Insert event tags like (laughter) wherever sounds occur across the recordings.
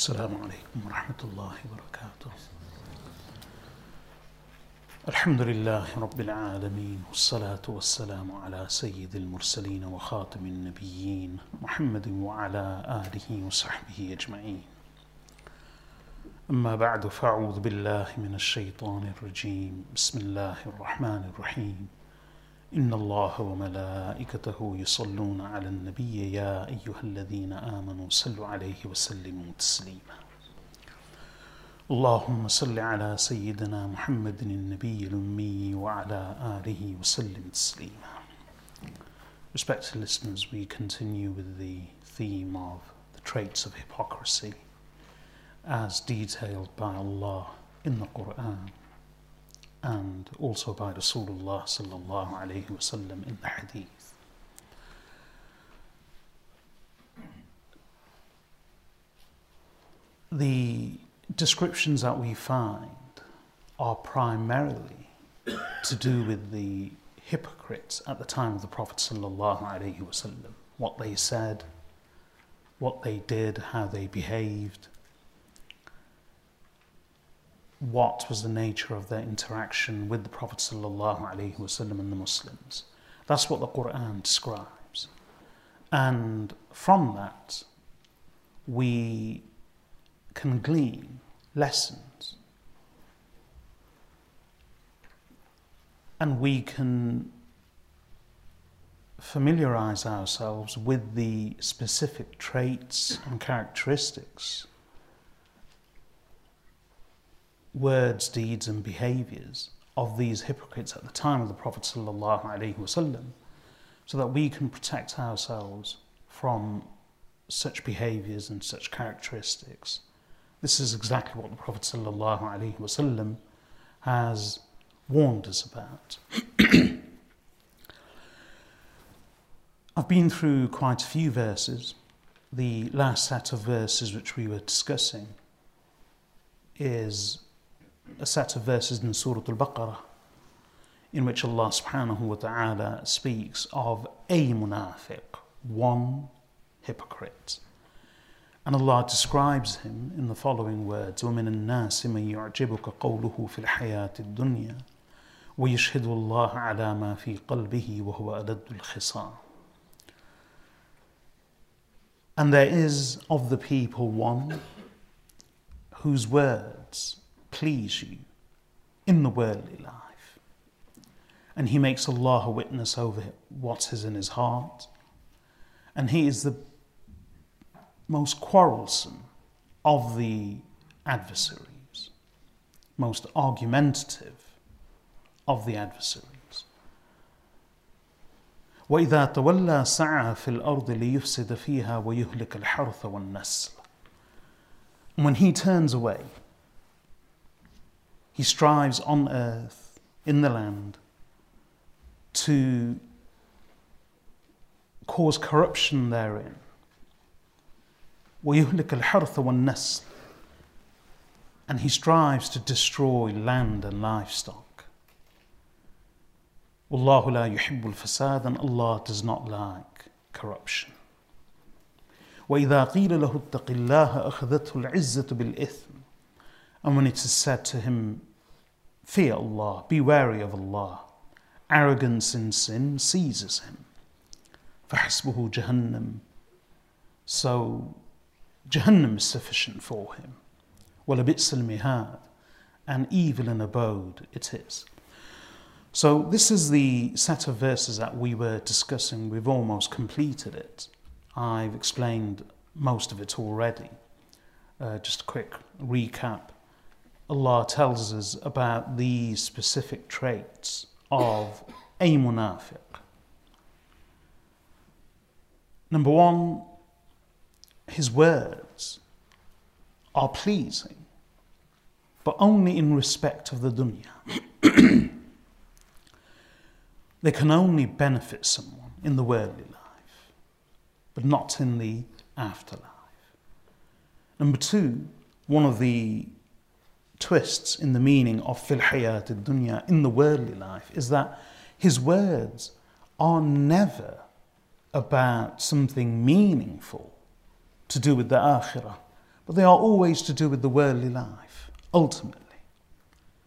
السلام عليكم ورحمة الله وبركاته. الحمد لله رب العالمين والصلاة والسلام على سيد المرسلين وخاتم النبيين محمد وعلى آله وصحبه أجمعين. أما بعد فأعوذ بالله من الشيطان الرجيم بسم الله الرحمن الرحيم إن الله وملائكته يصلون على النبي يا أيها الذين آمنوا صلوا عليه وسلموا تسليما اللهم صل على سيدنا محمد النبي الأمي وعلى آله وسلم تسليما Respected listeners, we continue with the theme of the traits of hypocrisy as detailed by Allah in the Quran and also by Rasulullah sallallahu alayhi wasallam in the Hadith. The descriptions that we find are primarily to do with the hypocrites at the time of the Prophet sallallahu alayhi wasallam, what they said, what they did, how they behaved, what was the nature of their interaction with the Prophet and the Muslims. That's what the Quran describes. And from that, we can glean lessons. And we can familiarize ourselves with the specific traits and characteristics words, deeds, and behaviors of these hypocrites at the time of the Prophet ﷺ, so that we can protect ourselves from such behaviors and such characteristics. This is exactly what the Prophet ﷺ has warned us about. (clears throat) I've been through quite a few verses. The last set of verses which we were discussing is a set of verses in Surah Al Baqarah in which Allah subhanahu wa ta'ala speaks of a munafiq, one hypocrite. And Allah describes him in the following words وَمِنَ النَّاسِ مَن يُعْجِبُكَ قَوْلُهُ فِي الْحَيَاةِ الدُّنْيَا ويشهد الله على ما في قلبه وهو ألد الخصام And there is of the people one whose words please you in the worldly life. And he makes Allah a witness over what is in his heart. And he is the most quarrelsome of the adversaries, most argumentative of the adversaries. وإذا تولى سعى في الأرض ليفسد فيها ويهلك الحرث والنسل. And when he turns away, he strives on earth, in the land, to cause corruption therein. ويهلك الحرث والنسل and he strives to destroy land and livestock. والله لا يحب الفساد and Allah does not like corruption. وإذا قيل له اتق الله أخذته العزة بالإثم and when it is said to him fear Allah be wary of Allah arrogance in sin seizes him فحسبه جهنم so Jahannam is sufficient for him ولبئس المهاد and evil an abode it is so this is the set of verses that we were discussing. We've almost completed it. I've explained most of it already. Uh, just a quick recap. Allah tells us about these specific traits of a munafiq. Number one, his words are pleasing, but only in respect of the dunya. (clears throat) They can only benefit someone in the worldly life, but not in the afterlife. Number two, one of the twists in the meaning of fil hayat dunya in the worldly life is that his words are never about something meaningful to do with the akhirah, but they are always to do with the worldly life, ultimately.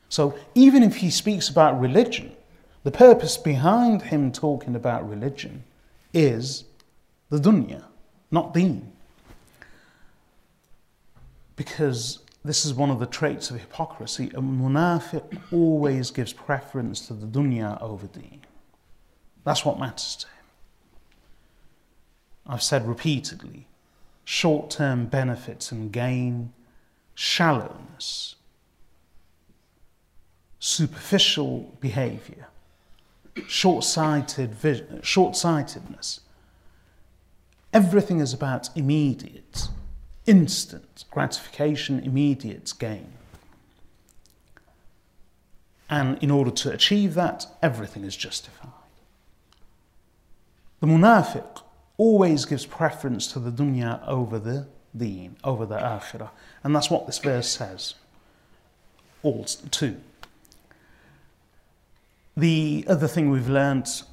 So even if he speaks about religion, the purpose behind him talking about religion is the dunya, not deen. Because this is one of the traits of hypocrisy. A munafiq always gives preference to the dunya over deen. That's what matters to him. I've said repeatedly short term benefits and gain, shallowness, superficial behavior, short short sightedness. Everything is about immediate, instant gratification, immediate gain. And in order to achieve that, everything is justified. The munafiq always gives preference to the dunya over the deen, over the akhirah. And that's what this verse says. All too. The other thing we've learnt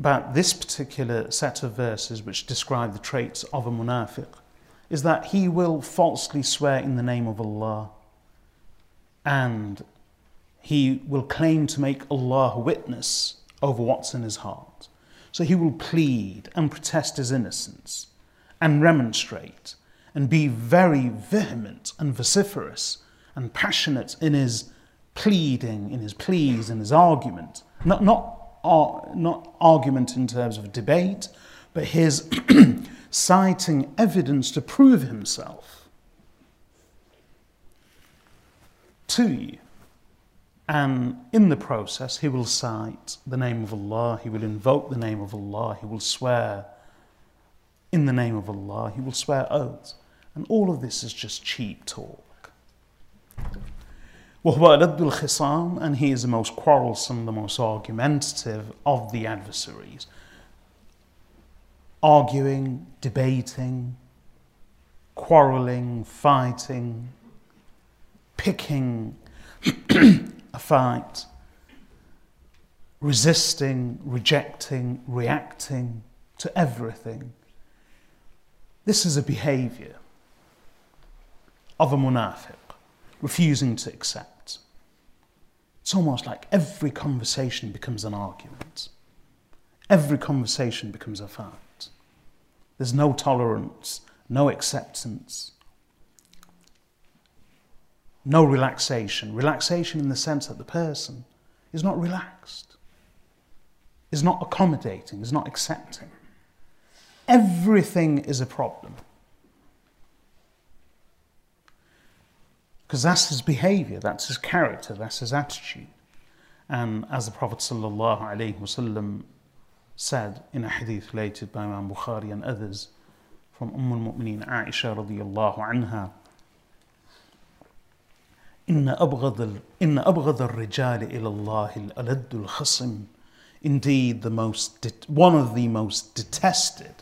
about this particular set of verses which describe the traits of a munafiq is that he will falsely swear in the name of Allah and he will claim to make Allah a witness over what's in his heart. So he will plead and protest his innocence and remonstrate and be very vehement and vociferous and passionate in his pleading, in his pleas, in his argument. Not, not, uh, not argument in terms of debate, but his (clears throat) citing evidence to prove himself you. And in the process, he will cite the name of Allah, he will invoke the name of Allah, he will swear in the name of Allah, he will swear oaths. And all of this is just cheap talk. And he is the most quarrelsome, the most argumentative of the adversaries. Arguing, debating, quarreling, fighting, picking (clears throat) a fight, resisting, rejecting, reacting to everything. This is a behavior of a munafiq, refusing to accept. It's almost like every conversation becomes an argument. Every conversation becomes a fight. There's no tolerance, no acceptance, no relaxation. Relaxation in the sense that the person is not relaxed, is not accommodating, is not accepting. Everything is a problem. Because that's his behavior, that's his character, that's his attitude. And as the Prophet ﷺ said in a hadith related by Imam Bukhari and others from Umm al-Mu'mineen Aisha radiallahu anha, إن أبغض إن أبغض الرجال إلى الله الألد الخصم indeed the most one of the most detested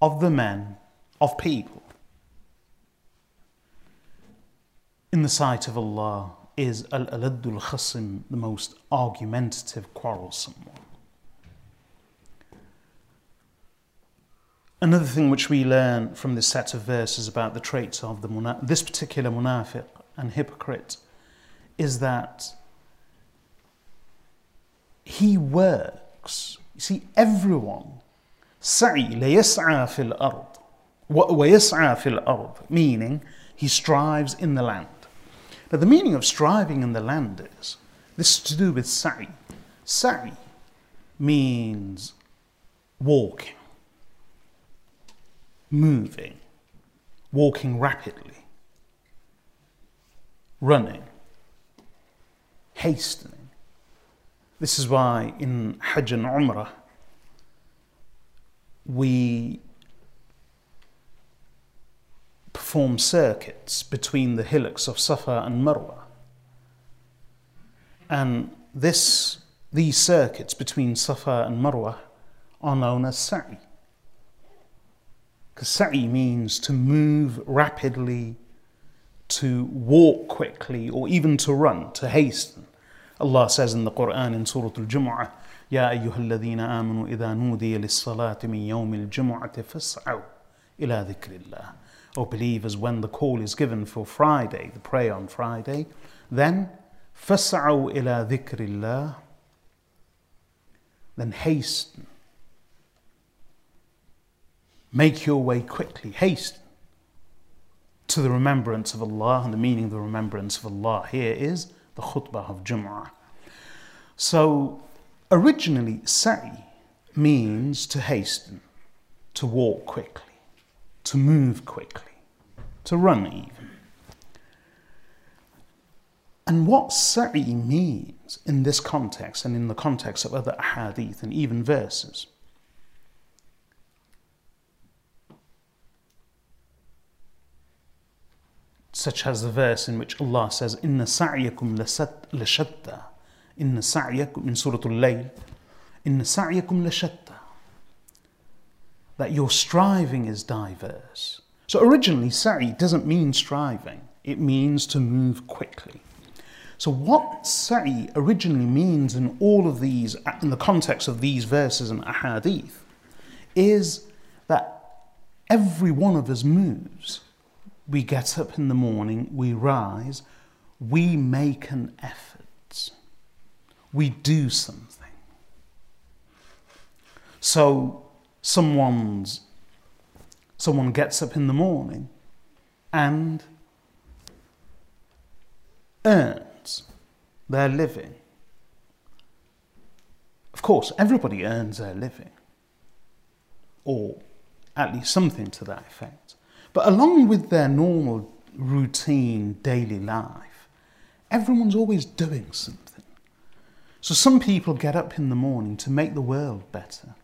of the men of people in the sight of Allah is al-aladul khasim the most argumentative quarrelsome one Another thing which we learn from this set of verses about the traits of the muna- this particular munafiq and hypocrite is that he works. You see, everyone سعي ليسعى في الأرض ويسعى في الأرض meaning he strives in the land. Now the meaning of striving in the land is this is to do with sa'i. Sa'i means walking moving, walking rapidly, running, hastening. This is why in Hajj and Umrah we perform circuits between the hillocks of Safa and Marwa. And this, these circuits between Safa and Marwa are known as Sa'i. Because sa'i means to move rapidly, to walk quickly, or even to run, to hasten. Allah says in the Quran in Surah Al Jumu'ah, يا أيها الذين آمنوا إذا نودي للصلاة من يوم الجمعة فاسعوا إلى ذكر الله. O believers, when the call is given for Friday, the prayer on Friday, then فاسعوا إلى ذكر الله then hasten. Make your way quickly, hasten to the remembrance of Allah, and the meaning of the remembrance of Allah here is the khutbah of Jum'ah. So, originally, sa'i means to hasten, to walk quickly, to move quickly, to run even. And what sa'i means in this context and in the context of other hadith and even verses such as the verse in which Allah says, Inna sa'yakum lashatta. Inna sa'yakum in Surah Al-Layl. Inna sa'yakum lashatta. That your striving is diverse. So originally, sa'i doesn't mean striving. It means to move quickly. So what sa'i originally means in all of these, in the context of these verses and ahadith, is that every one of us moves we get up in the morning, we rise, we make an effort, we do something. So someone's someone gets up in the morning and earns their living. Of course, everybody earns their living, or at least something to that effect. But along with their normal routine daily life, everyone's always doing something. So some people get up in the morning to make the world better,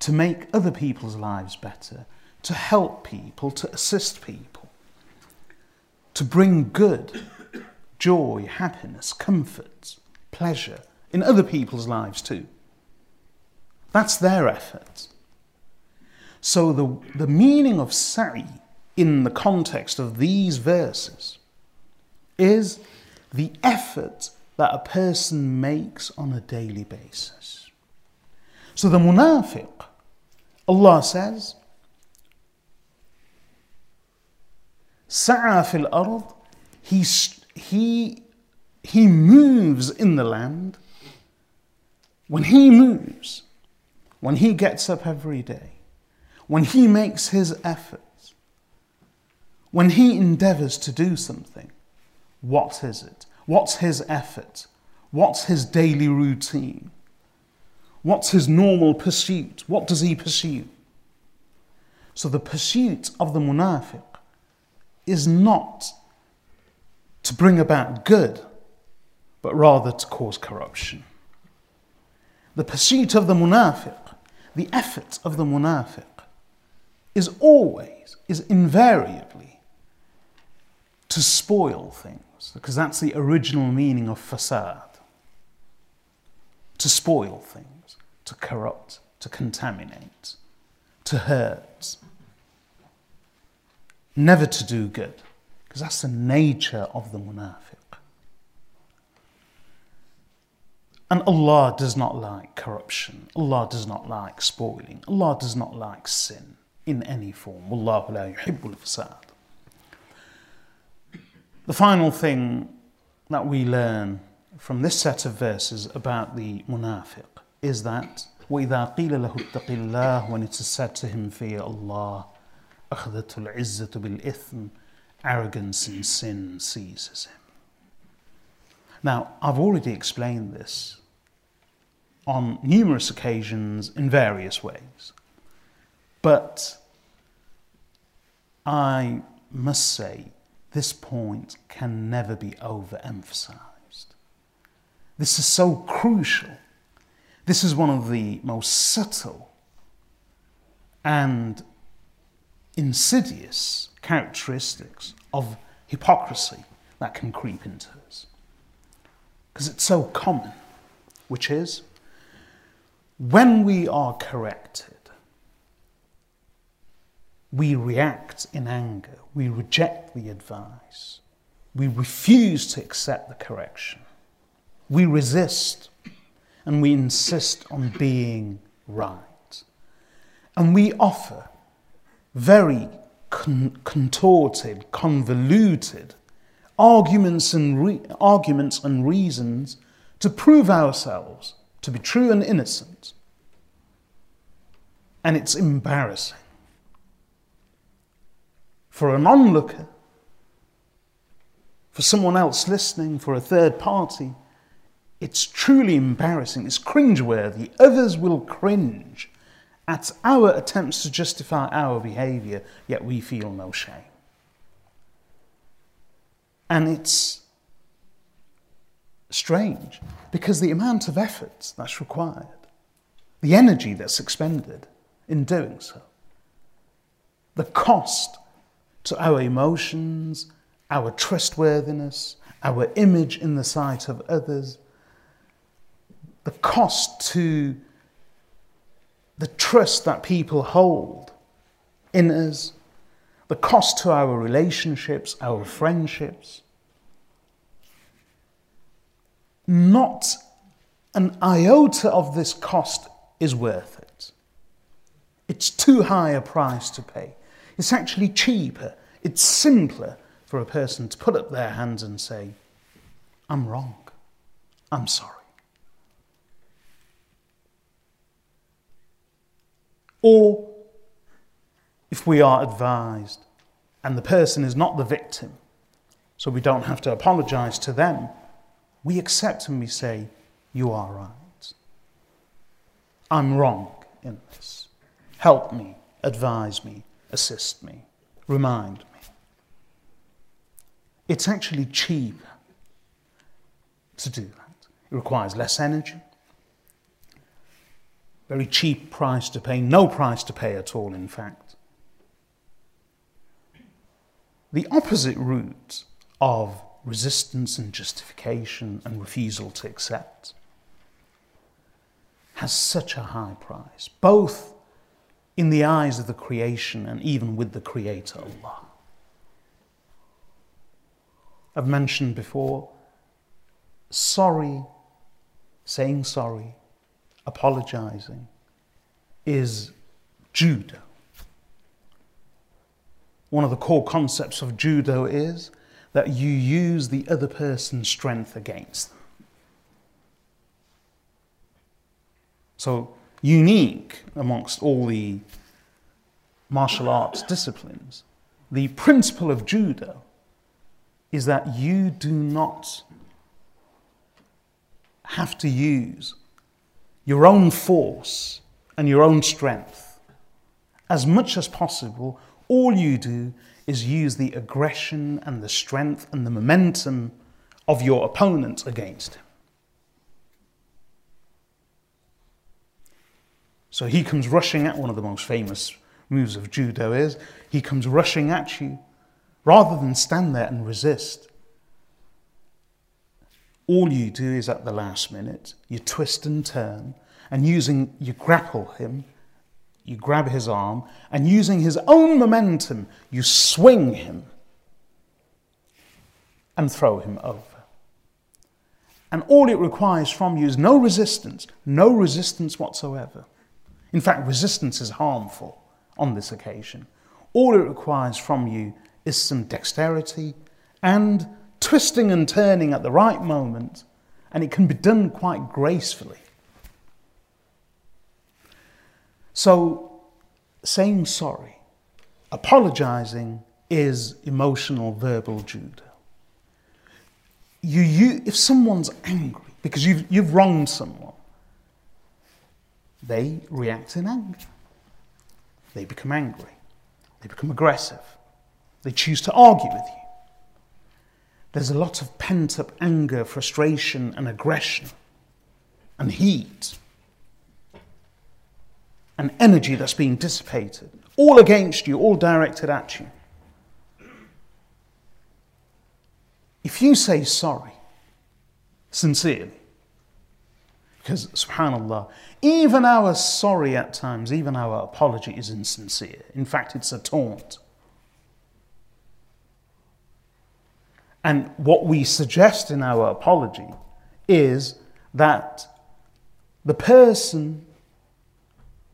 to make other people's lives better, to help people, to assist people, to bring good, joy, happiness, comfort, pleasure in other people's lives too. That's their effort. So the, the meaning of sa'i in the context of these verses is the effort that a person makes on a daily basis. So the munafiq, Allah says, Sa'a fil ard, he, he, he moves in the land. When he moves, when he gets up every day, when he makes his efforts, when he endeavors to do something, what is it? What's his effort? What's his daily routine? What's his normal pursuit? What does he pursue? So the pursuit of the munafiq is not to bring about good, but rather to cause corruption. The pursuit of the munafiq, the effort of the munafiq, is always, is invariably to spoil things, because that's the original meaning of fasad. To spoil things, to corrupt, to contaminate, to hurt. Never to do good, because that's the nature of the munafiq. And Allah does not like corruption. Allah does not like spoiling. Allah does not like sin in any form. Wallahu la yuhibbul fasad. The final thing that we learn from this set of verses about the munafiq is that وإذا قيل له اتق الله when it is said to him fear Allah أخذته العزة بالإثم arrogance and sin seizes him. Now, I've already explained this on numerous occasions in various ways, but I must say this point can never be overemphasized. This is so crucial. this is one of the most subtle and insidious characteristics of hypocrisy that can creep into us. Because it's so common, which is when we are corrected, we react in anger. We reject the advice. We refuse to accept the correction. We resist. And we insist on being right. And we offer very con- contorted, convoluted arguments and, re- arguments and reasons to prove ourselves to be true and innocent. And it's embarrassing for an onlooker, for someone else listening, for a third party. It's truly embarrassing. It's cringeworthy. Others will cringe at our attempts to justify our behavior, yet we feel no shame. And it's strange because the amount of effort that's required, the energy that's expended in doing so, the cost to our emotions, our trustworthiness, our image in the sight of others, the cost to the trust that people hold in us, the cost to our relationships, our friendships. Not an iota of this cost is worth it. It's too high a price to pay. It's actually cheaper, it's simpler for a person to put up their hands and say, I'm wrong, I'm sorry. Or if we are advised and the person is not the victim, so we don't have to apologize to them, we accept and we say, You are right. I'm wrong in this. Help me, advise me, assist me, remind me. It's actually cheaper to do that. It requires less energy, very cheap price to pay, no price to pay at all, in fact. The opposite route of resistance and justification and refusal to accept has such a high price, both in the eyes of the creation and even with the Creator Allah. I've mentioned before, sorry, saying sorry, apologizing, is judo. One of the core concepts of judo is that you use the other person's strength against them. So, unique amongst all the martial arts disciplines, the principle of judo is that you do not have to use your own force and your own strength. As much as possible, all you do is use the aggression and the strength and the momentum of your opponent against him. So he comes rushing at one of the most famous moves of judo is he comes rushing at you rather than stand there and resist. All you do is at the last minute, you twist and turn, and using, you grapple him, you grab his arm, and using his own momentum, you swing him and throw him over. And all it requires from you is no resistance, no resistance whatsoever. In fact, resistance is harmful on this occasion. All it requires from you is some dexterity and twisting and turning at the right moment, and it can be done quite gracefully. So, saying sorry, apologizing is emotional verbal judo. You, you, if someone's angry because you've, you've wronged someone, they react in anger. They become angry. They become aggressive. They choose to argue with you. There's a lot of pent up anger, frustration, and aggression, and heat, and energy that's being dissipated, all against you, all directed at you. If you say sorry, sincerely, because subhanAllah, even our sorry at times, even our apology is insincere. In fact, it's a taunt. And what we suggest in our apology is that the person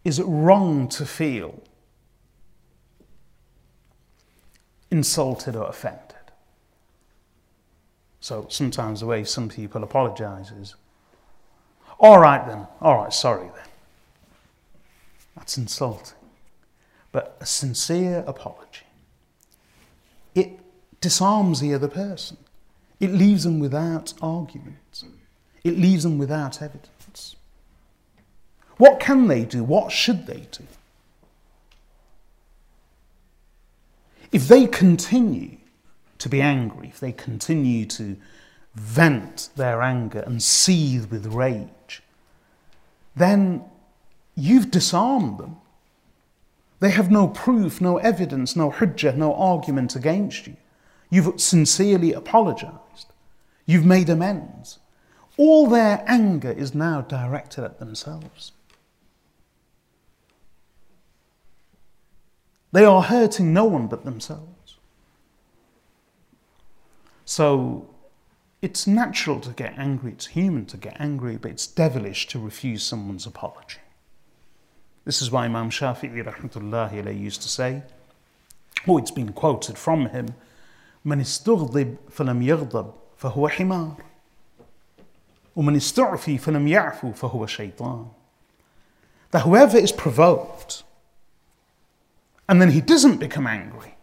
is wrong to feel insulted or offended. So sometimes the way some people apologize is, all right then, all right, sorry then. That's insulting. But a sincere apology, it disarms the other person. It leaves them without argument. It leaves them without evidence. What can they do? What should they do? If they continue to be angry, if they continue to vent their anger and seethe with rage, then you've disarmed them. They have no proof, no evidence, no hujjah, no argument against you. You've sincerely apologized. You've made amends. All their anger is now directed at themselves. They are hurting no one but themselves. So it's natural to get angry, it's human to get angry, but it's devilish to refuse someone's apology. This is why Imam Shafi'i rahmatullahi used to say, oh, it's been quoted from him, من استغضب فلم يغضب فهو حمار ومن استعفي فلم يعفو فهو شيطان that whoever is provoked and then he doesn't become angry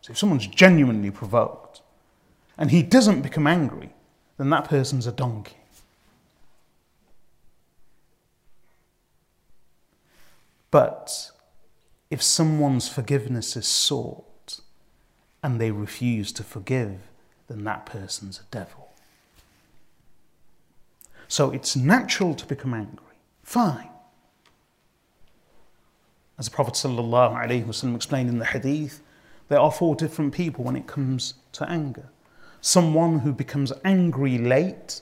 so if someone's genuinely provoked and he doesn't become angry then that person's a donkey but if someone's forgiveness is sought and they refuse to forgive then that person's a devil so it's natural to become angry. Fine. As the Prophet ﷺ explained in the hadith, there are four different people when it comes to anger. Someone who becomes angry late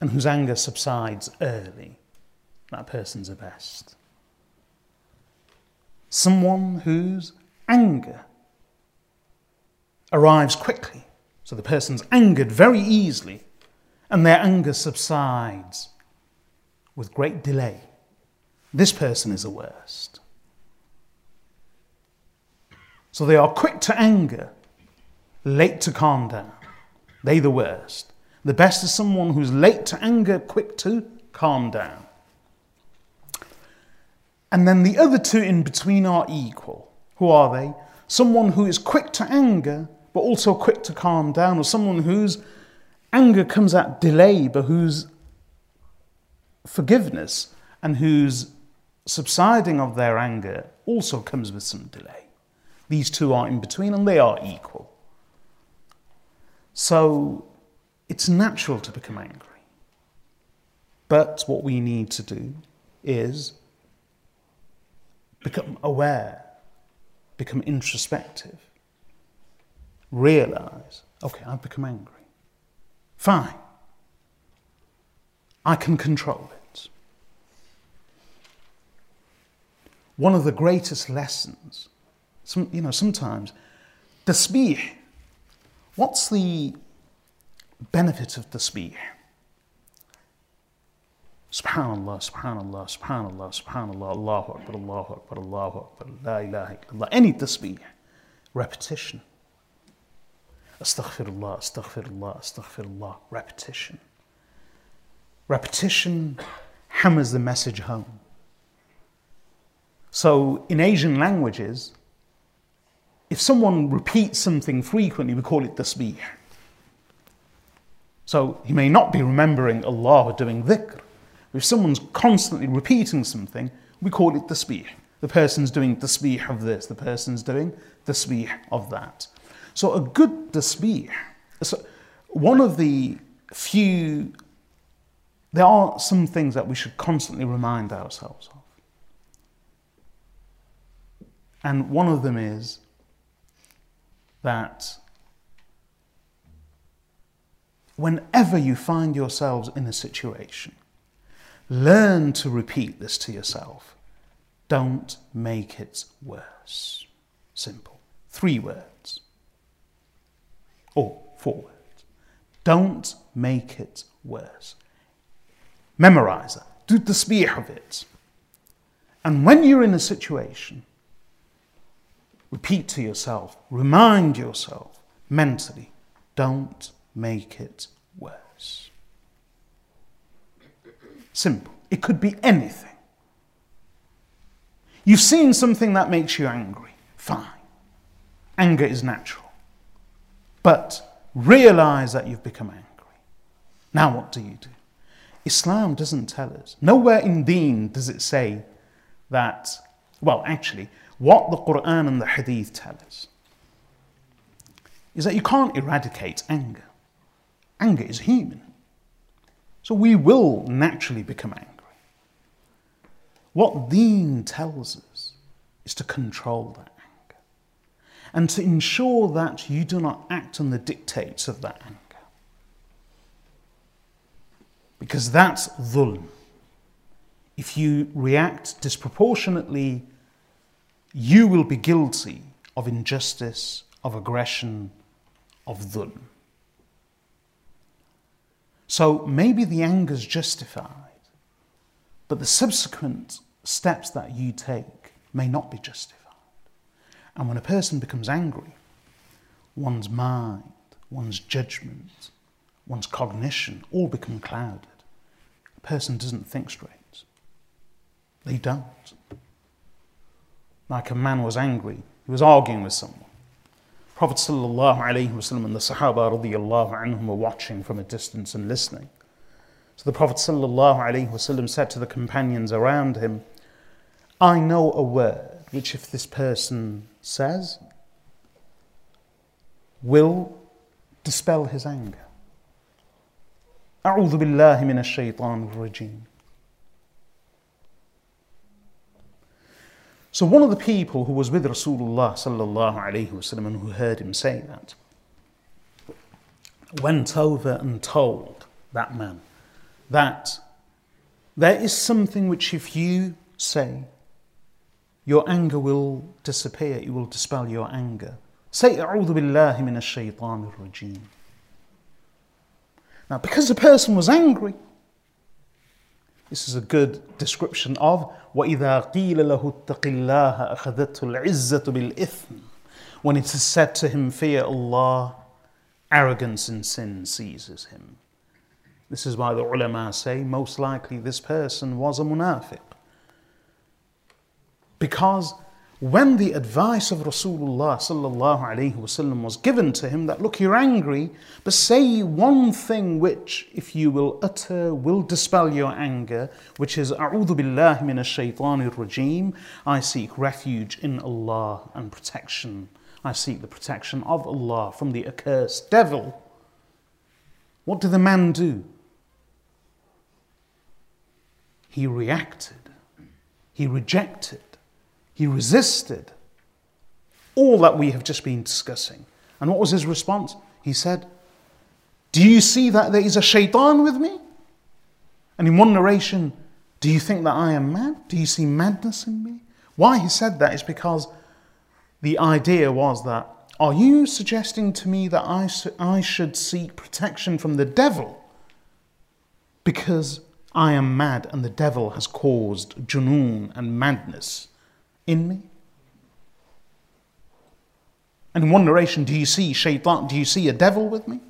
and whose anger subsides early. That person's the best. Someone whose anger arrives quickly. So the person's angered very easily and their anger subsides with great delay. This person is the worst. So they are quick to anger, late to calm down. They the worst. The best is someone who's late to anger, quick to calm down. And then the other two in between are equal. Who are they? Someone who is quick to anger, but also quick to calm down, or someone whose Anger comes at delay, but whose forgiveness and whose subsiding of their anger also comes with some delay. These two are in between and they are equal. So it's natural to become angry. But what we need to do is become aware, become introspective, realize, okay, I've become angry. Fine. I can control it. One of the greatest lessons, some, you know, sometimes, the tasbih. What's the benefit of tasbih? Subhanallah, subhanallah, subhanallah, subhanallah, Allahu Akbar, Allahu Akbar, Allahu Akbar, La ilaha illallah. Any tasbih, repetition. Astaghfirullah, astaghfirullah, astaghfirullah. Repetition. Repetition hammers the message home. So in Asian languages, if someone repeats something frequently, we call it tasbih. So he may not be remembering Allah or doing dhikr. If someone's constantly repeating something, we call it tasbih. The person's doing tasbih of this, the person's doing tasbih of that. So a good tasbih, so one of the few, there are some things that we should constantly remind ourselves of. And one of them is that whenever you find yourselves in a situation, learn to repeat this to yourself. Don't make it worse. Simple. Three words or forward. Don't make it worse. Memorize it. do the tasbih of it. And when you're in a situation, repeat to yourself, remind yourself mentally, don't make it worse. Simple. It could be anything. You've seen something that makes you angry. Fine. Anger is natural. But realize that you've become angry. Now, what do you do? Islam doesn't tell us. Nowhere in Deen does it say that, well, actually, what the Quran and the Hadith tell us is that you can't eradicate anger. Anger is human. So we will naturally become angry. What Deen tells us is to control that and to ensure that you do not act on the dictates of that anger. Because that's dhulm. If you react disproportionately, you will be guilty of injustice, of aggression, of dhulm. So maybe the anger is justified but the subsequent steps that you take may not be justified. And when a person becomes angry, one's mind, one's judgment, one's cognition all become clouded. A person doesn't think straight. They don't. Like a man was angry, he was arguing with someone. Prophet ﷺ and the Sahaba anhum were watching from a distance and listening. So the Prophet ﷺ said to the companions around him, I know a word which, if this person says, will dispel his anger. أعوذ بالله من الشيطان الرجيم. So one of the people who was with Rasulullah sallallahu alaihi wasallam and who heard him say that went over and told that man that there is something which, if you say, your anger will disappear, it will dispel your anger. Say, أعوذ بالله من الشيطان الرجيم. Now, because the person was angry, this is a good description of وَإِذَا قِيلَ لَهُ اتَّقِ اللَّهَ أَخَذَتْهُ الْعِزَّةُ بِالْإِثْمِ When it is said to him, fear Allah, arrogance and sin seizes him. This is why the ulama say most likely this person was a munafiq. Because when the advice of Rasulullah sallallahu alaihi wasallam was given to him that look you're angry but say one thing which if you will utter will dispel your anger which is a'udhu billahi minash shaitanir rajim. I seek refuge in Allah and protection. I seek the protection of Allah from the accursed devil. What did the man do? He reacted, he rejected, he resisted all that we have just been discussing. And what was his response? He said, Do you see that there is a shaitan with me? And in one narration, Do you think that I am mad? Do you see madness in me? Why he said that is because the idea was that, Are you suggesting to me that I, I should seek protection from the devil? Because I am mad and the devil has caused junoon and madness in me. And in one narration, do you see shaitan, do you see a devil with me?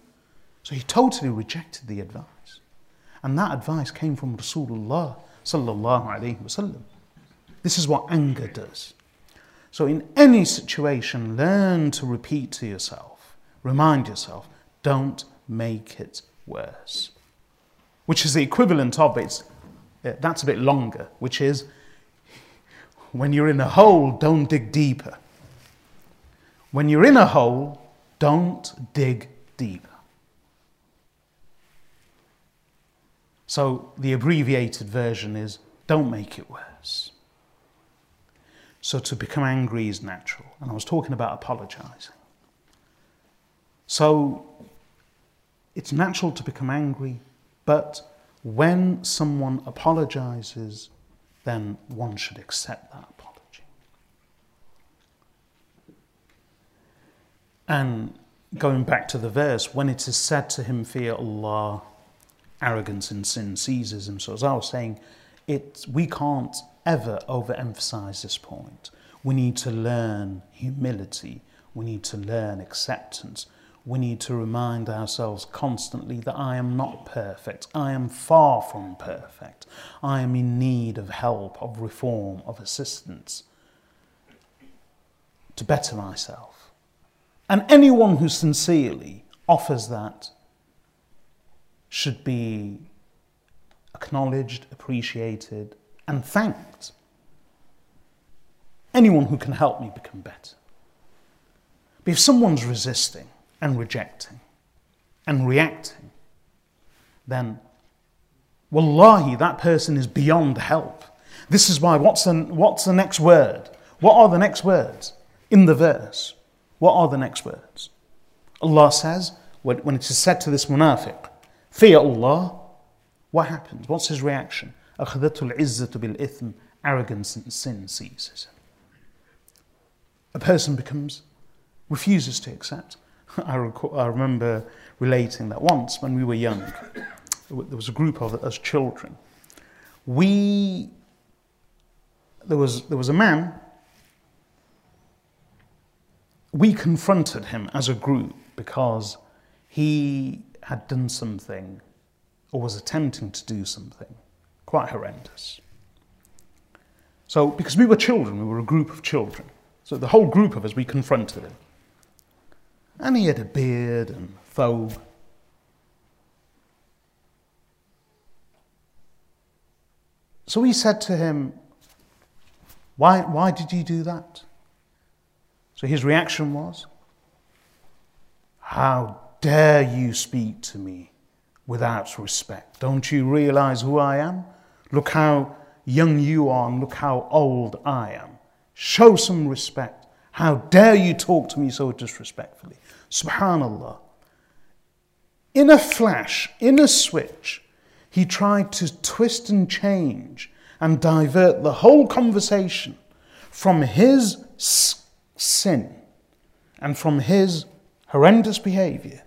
So he totally rejected the advice. And that advice came from Rasulullah sallallahu alaihi wasallam. This is what anger does. So in any situation, learn to repeat to yourself, remind yourself, don't make it worse which is the equivalent of it. That's a bit longer, which is when you're in a hole, don't dig deeper. When you're in a hole, don't dig deeper. So the abbreviated version is don't make it worse. So to become angry is natural. And I was talking about apologizing. So it's natural to become angry but when someone apologizes, then one should accept that apology. And going back to the verse, when it is said to him, Fear Allah, arrogance and sin seizes him. So, as I was saying, it, we can't ever overemphasize this point. We need to learn humility. We need to learn acceptance. We need to remind ourselves constantly that I am not perfect. I am far from perfect. I am in need of help, of reform, of assistance to better myself. And anyone who sincerely offers that should be acknowledged, appreciated, and thanked. Anyone who can help me become better. But if someone's resisting and rejecting and reacting, then wallahi, that person is beyond help. This is why, what's the, what's the next word? What are the next words in the verse? What are the next words? Allah says, when it is said to this munafiq, fear Allah, what happens? What's his reaction? أخذته العزة بالإثم Arrogance and sin seizes him. A person becomes, refuses to accept. I, recall, I remember relating that once when we were young, there was a group of us children. We, there was, there was a man, we confronted him as a group because he had done something or was attempting to do something quite horrendous. So, because we were children, we were a group of children. So, the whole group of us, we confronted him. And he had a beard and foam. So we said to him, why, why did you do that? So his reaction was, How dare you speak to me without respect? Don't you realize who I am? Look how young you are and look how old I am. Show some respect. How dare you talk to me so disrespectfully? Subhanallah. In a flash, in a switch, he tried to twist and change and divert the whole conversation from his sin and from his horrendous behavior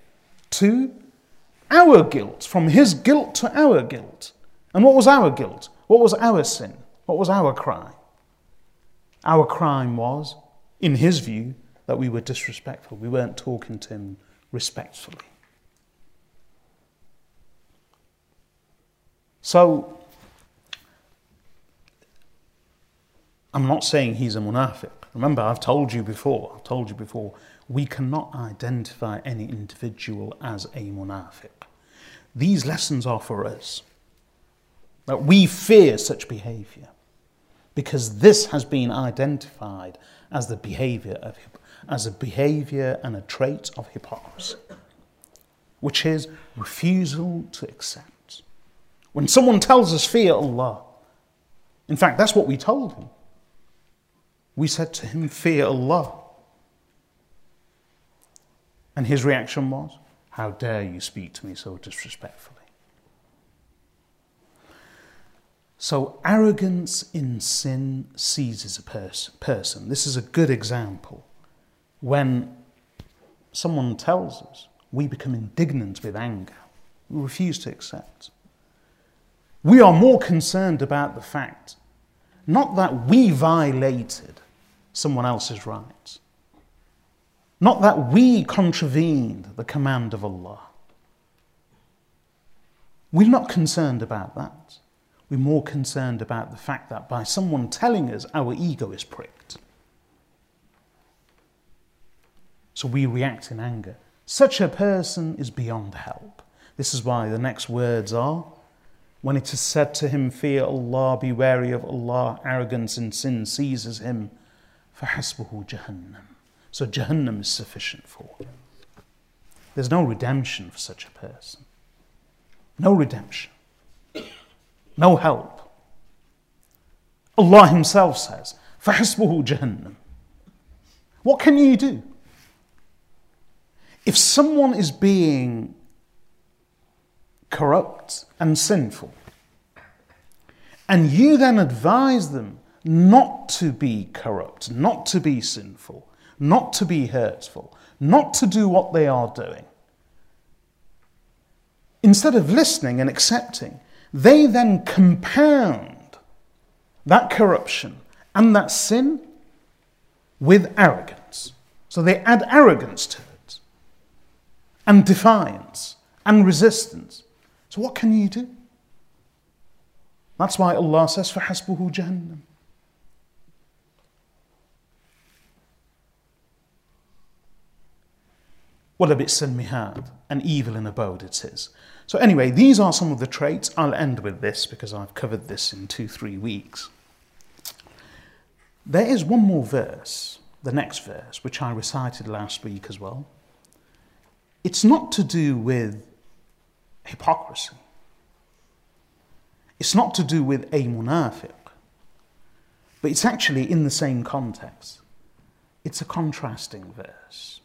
to our guilt, from his guilt to our guilt. And what was our guilt? What was our sin? What was our crime? Our crime was, in his view, that we were disrespectful. We weren't talking to him respectfully. So, I'm not saying he's a munafiq. Remember, I've told you before, I've told you before, we cannot identify any individual as a munafiq. These lessons are for us. That we fear such behavior because this has been identified as the behavior of as a behavior and a trait of hypocrisy, which is refusal to accept. When someone tells us fear Allah, in fact, that's what we told him. We said to him, Fear Allah. And his reaction was, How dare you speak to me so disrespectfully? So, arrogance in sin seizes a pers- person. This is a good example. When someone tells us, we become indignant with anger. We refuse to accept. We are more concerned about the fact not that we violated someone else's rights, not that we contravened the command of Allah. We're not concerned about that. We're more concerned about the fact that by someone telling us, our ego is pricked. So we react in anger. Such a person is beyond help. This is why the next words are when it is said to him, Fear Allah, be wary of Allah, arrogance and sin seizes him, فَحَسْبُهُ Jahannam. So Jahannam is sufficient for him. There's no redemption for such a person. No redemption. No help. Allah Himself says, فَحَسْبُهُ Jahannam. What can you do? If someone is being corrupt and sinful, and you then advise them not to be corrupt, not to be sinful, not to be hurtful, not to do what they are doing. Instead of listening and accepting, they then compound that corruption and that sin with arrogance. So they add arrogance to it, and defiance, and resistance. So what can you do? That's why Allah says, for hasbuhu Jahannam, What a bit sin mihad, an evil in abode it is. So anyway, these are some of the traits. I'll end with this because I've covered this in two, three weeks. There is one more verse, the next verse, which I recited last week as well. It's not to do with hypocrisy. It's not to do with a munafiq, but it's actually in the same context. It's a contrasting verse.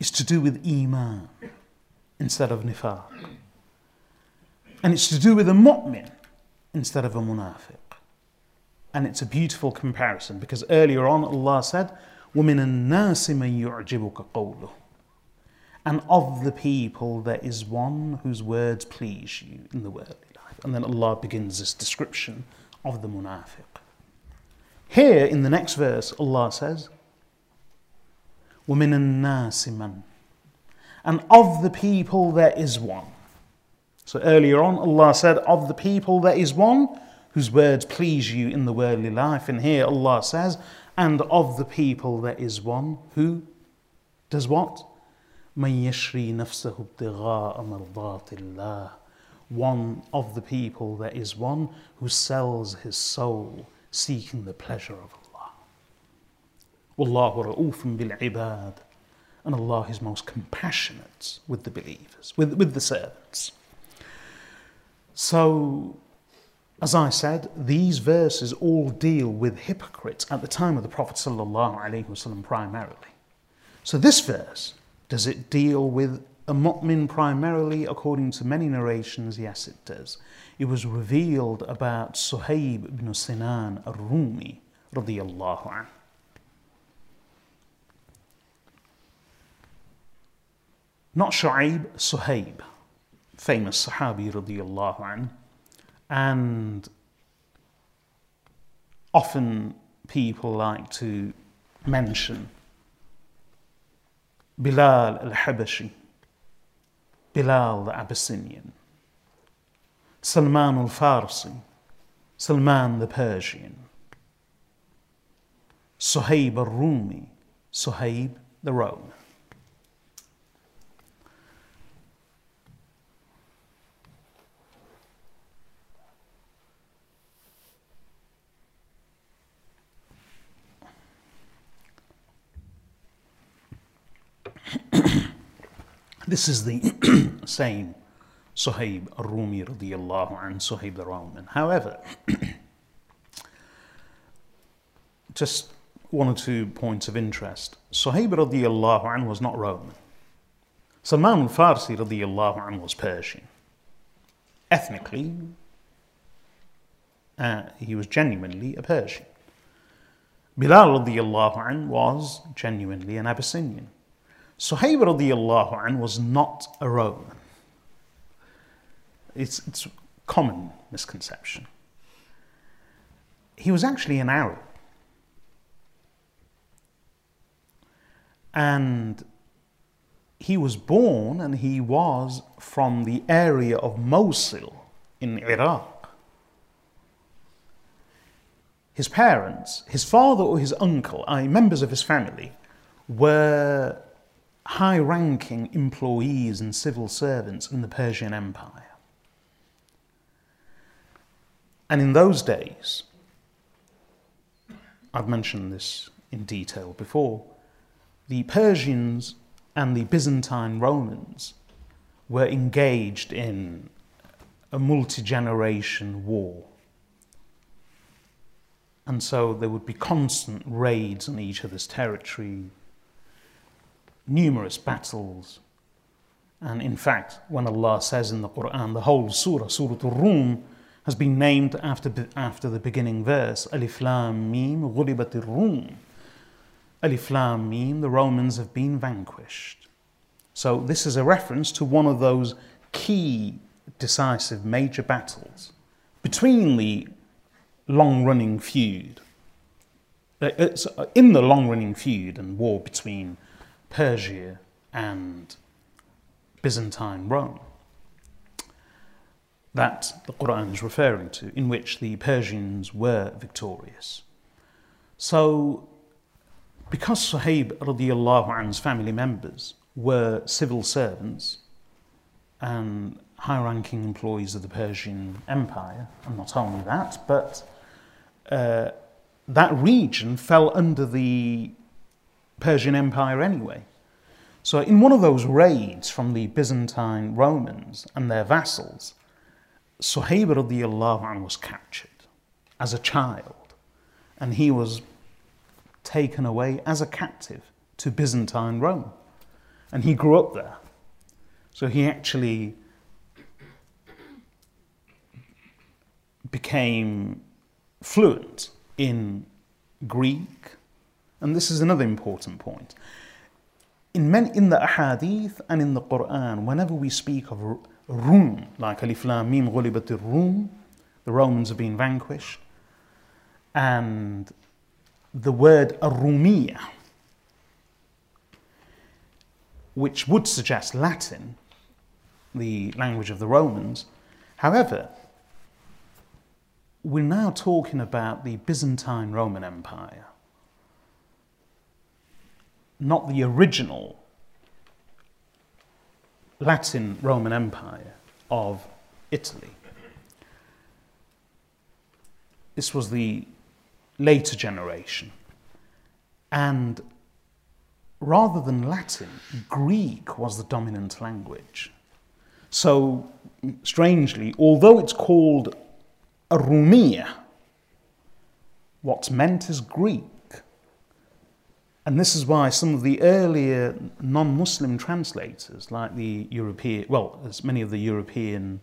It's to do with iman instead of nifaq. And it's to do with a mu'min instead of a munafiq. And it's a beautiful comparison because earlier on Allah said, وَمِنَ النَّاسِ مَن يُعْجِبُكَ قَوْلُهُ and of the people there is one whose words please you in the worldly life. And then Allah begins this description of the munafiq. Here in the next verse, Allah says, وَمِنَ النَّاسِ مَنْ And of the people there is one. So earlier on, Allah said, Of the people there is one whose words please you in the worldly life. And here Allah says, And of the people there is one who does what? من يشري نفسه ابتغاء مرضات الله one of the people there is one who sells his soul seeking the pleasure of Allah Wallahu ra'ufun bil ibad. And Allah is most compassionate with the believers, with, with the servants. So, as I said, these verses all deal with hypocrites at the time of the Prophet ﷺ primarily. So, this verse, does it deal with a mu'min primarily? According to many narrations, yes, it does. It was revealed about Suhaib ibn Sinan al Rumi. Not Shu'aib, Suhaib, famous Sahabi radiyallahu anhu. And often people like to mention Bilal al-Habashi, Bilal the Abyssinian, Salman al-Farsi, Salman the Persian, Suhaib al-Rumi, Suhaib the Roman. This is the (clears throat) same Suhaib al-Rumi radiallahu an Suhaib Roman. However, (clears throat) just one or two points of interest. Suhaib radiallahu an was not Roman. Salman al-Farsi radiallahu an was Persian. Ethnically, uh, he was genuinely a Persian. Bilal radiallahu an was genuinely an Abyssinian. Suhaib radiallahu an was not a Roman. It's, it's a common misconception. He was actually an Arab. And he was born and he was from the area of Mosul in Iraq. His parents, his father or his uncle, I members of his family, were high ranking employees and civil servants in the Persian Empire. And in those days, I've mentioned this in detail before, the Persians and the Byzantine Romans were engaged in a multi generation war. And so there would be constant raids on each other's territory, numerous battles. And in fact, when Allah says in the Quran, the whole surah, Surah Al-Rum, has been named after, after the beginning verse, Alif Lam Mim, Ghulibat Rum. Alif Lam Mim, the Romans have been vanquished. So this is a reference to one of those key decisive major battles between the long running feud. Uh, it's uh, in the long running feud and war between Persia and Byzantine Rome that the Quran is referring to, in which the Persians were victorious. So, because Suhaib radiallahu anhu's family members were civil servants and high ranking employees of the Persian Empire, and not only that, but uh, that region fell under the Persian Empire anyway. So, in one of those raids from the Byzantine Romans and their vassals, Suhaib radiallahu was captured as a child and he was taken away as a captive to Byzantine Rome. And he grew up there. So he actually became fluent in Greek. And this is another important point. In, in the ahadith and in the Quran, whenever we speak of Rum, like Alif Lam Mim Ghulibat Rum, the Romans have been vanquished, and the word Arumiyah, which would suggest Latin, the language of the Romans. However, we're now talking about the Byzantine Roman Empire, not the original Latin Roman Empire of Italy. This was the later generation. And rather than Latin, Greek was the dominant language. So, strangely, although it's called Arumia, what's meant is Greek. And this is why some of the earlier non Muslim translators, like the European, well, as many of the European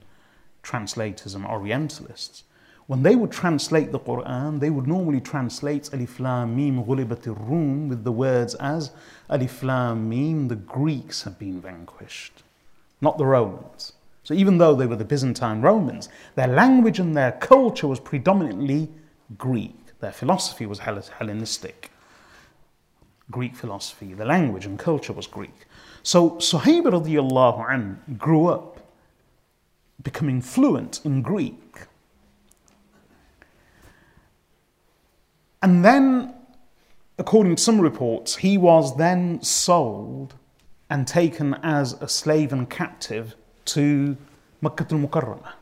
translators and Orientalists, when they would translate the Quran, they would normally translate Alif Lam Mim Ghulibat Rum with the words as Alif Lam Mim, the Greeks have been vanquished, not the Romans. So even though they were the Byzantine Romans, their language and their culture was predominantly Greek. Their philosophy was Hellenistic. Greek philosophy, the language and culture was Greek. So Suhaib radiallahu an grew up becoming fluent in Greek. And then, according to some reports, he was then sold and taken as a slave and captive to Makkah al Mukarramah.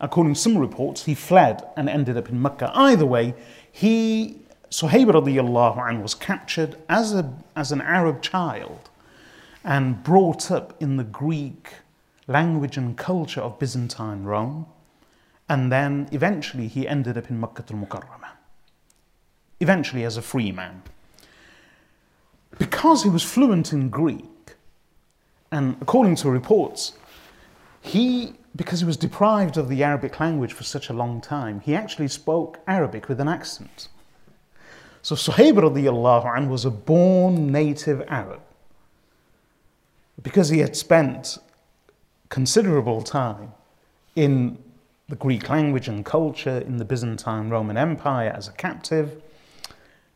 According to some reports, he fled and ended up in Mecca. Either way, he Suhaib radiallahu anhu was captured as, a, as an Arab child and brought up in the Greek language and culture of Byzantine Rome. And then eventually he ended up in Makkah al Mukarramah, eventually as a free man. Because he was fluent in Greek, and according to reports, he, because he was deprived of the Arabic language for such a long time, he actually spoke Arabic with an accent. So Suhaib radiallahu anh was a born native Arab. Because he had spent considerable time in the Greek language and culture in the Byzantine Roman Empire as a captive,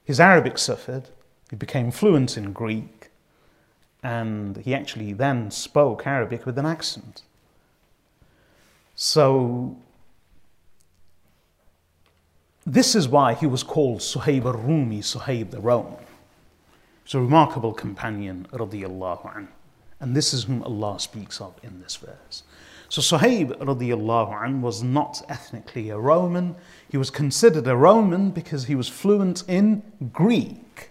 his Arabic suffered, he became fluent in Greek, and he actually then spoke Arabic with an accent. So this is why he was called Suhaib al-Rumi, Suhaib the Roman. He's a remarkable companion, radiallahu anh. And this is whom Allah speaks of in this verse. So Suhaib radiallahu anh was not ethnically a Roman. He was considered a Roman because he was fluent in Greek.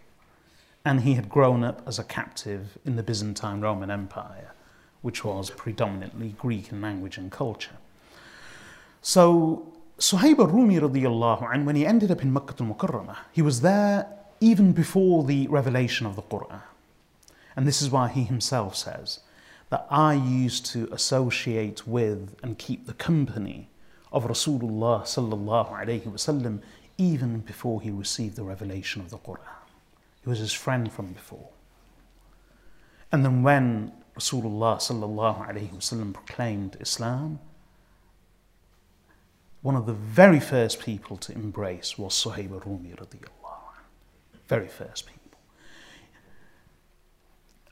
And he had grown up as a captive in the Byzantine Roman Empire, which was predominantly Greek in language and culture. So Suhaib al-Rumi radiallahu anh, when he ended up in Makkah al-Mukarramah, he was there even before the revelation of the Qur'an. And this is why he himself says that I used to associate with and keep the company of Rasulullah sallallahu alayhi wasallam even before he received the revelation of the Qur'an. He was his friend from before. And then when Rasulullah sallallahu alayhi wasallam proclaimed Islam, one of the very first people to embrace was Suhaib al-Rumi radiallahu. Very first people.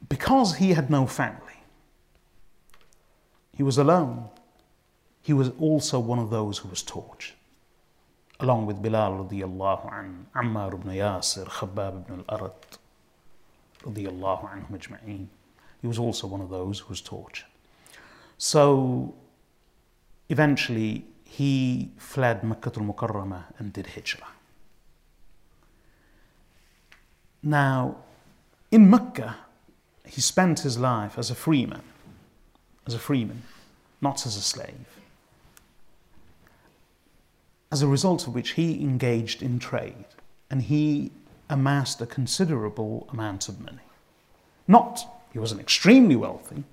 Because he had no family, he was alone. He was also one of those who was tortured, along with Bilal radiallahu anhu, Ammar ibn Yasir, Khabbab ibn al-Arat radiallahu anhum ajma'een. He was also one of those who was tortured. So eventually he fled Makkah al-Mukarramah and did hijrah. Now, in Mecca, he spent his life as a freeman, as a freeman, not as a slave. As a result of which he engaged in trade and he amassed a considerable amount of money. Not, he wasn't extremely wealthy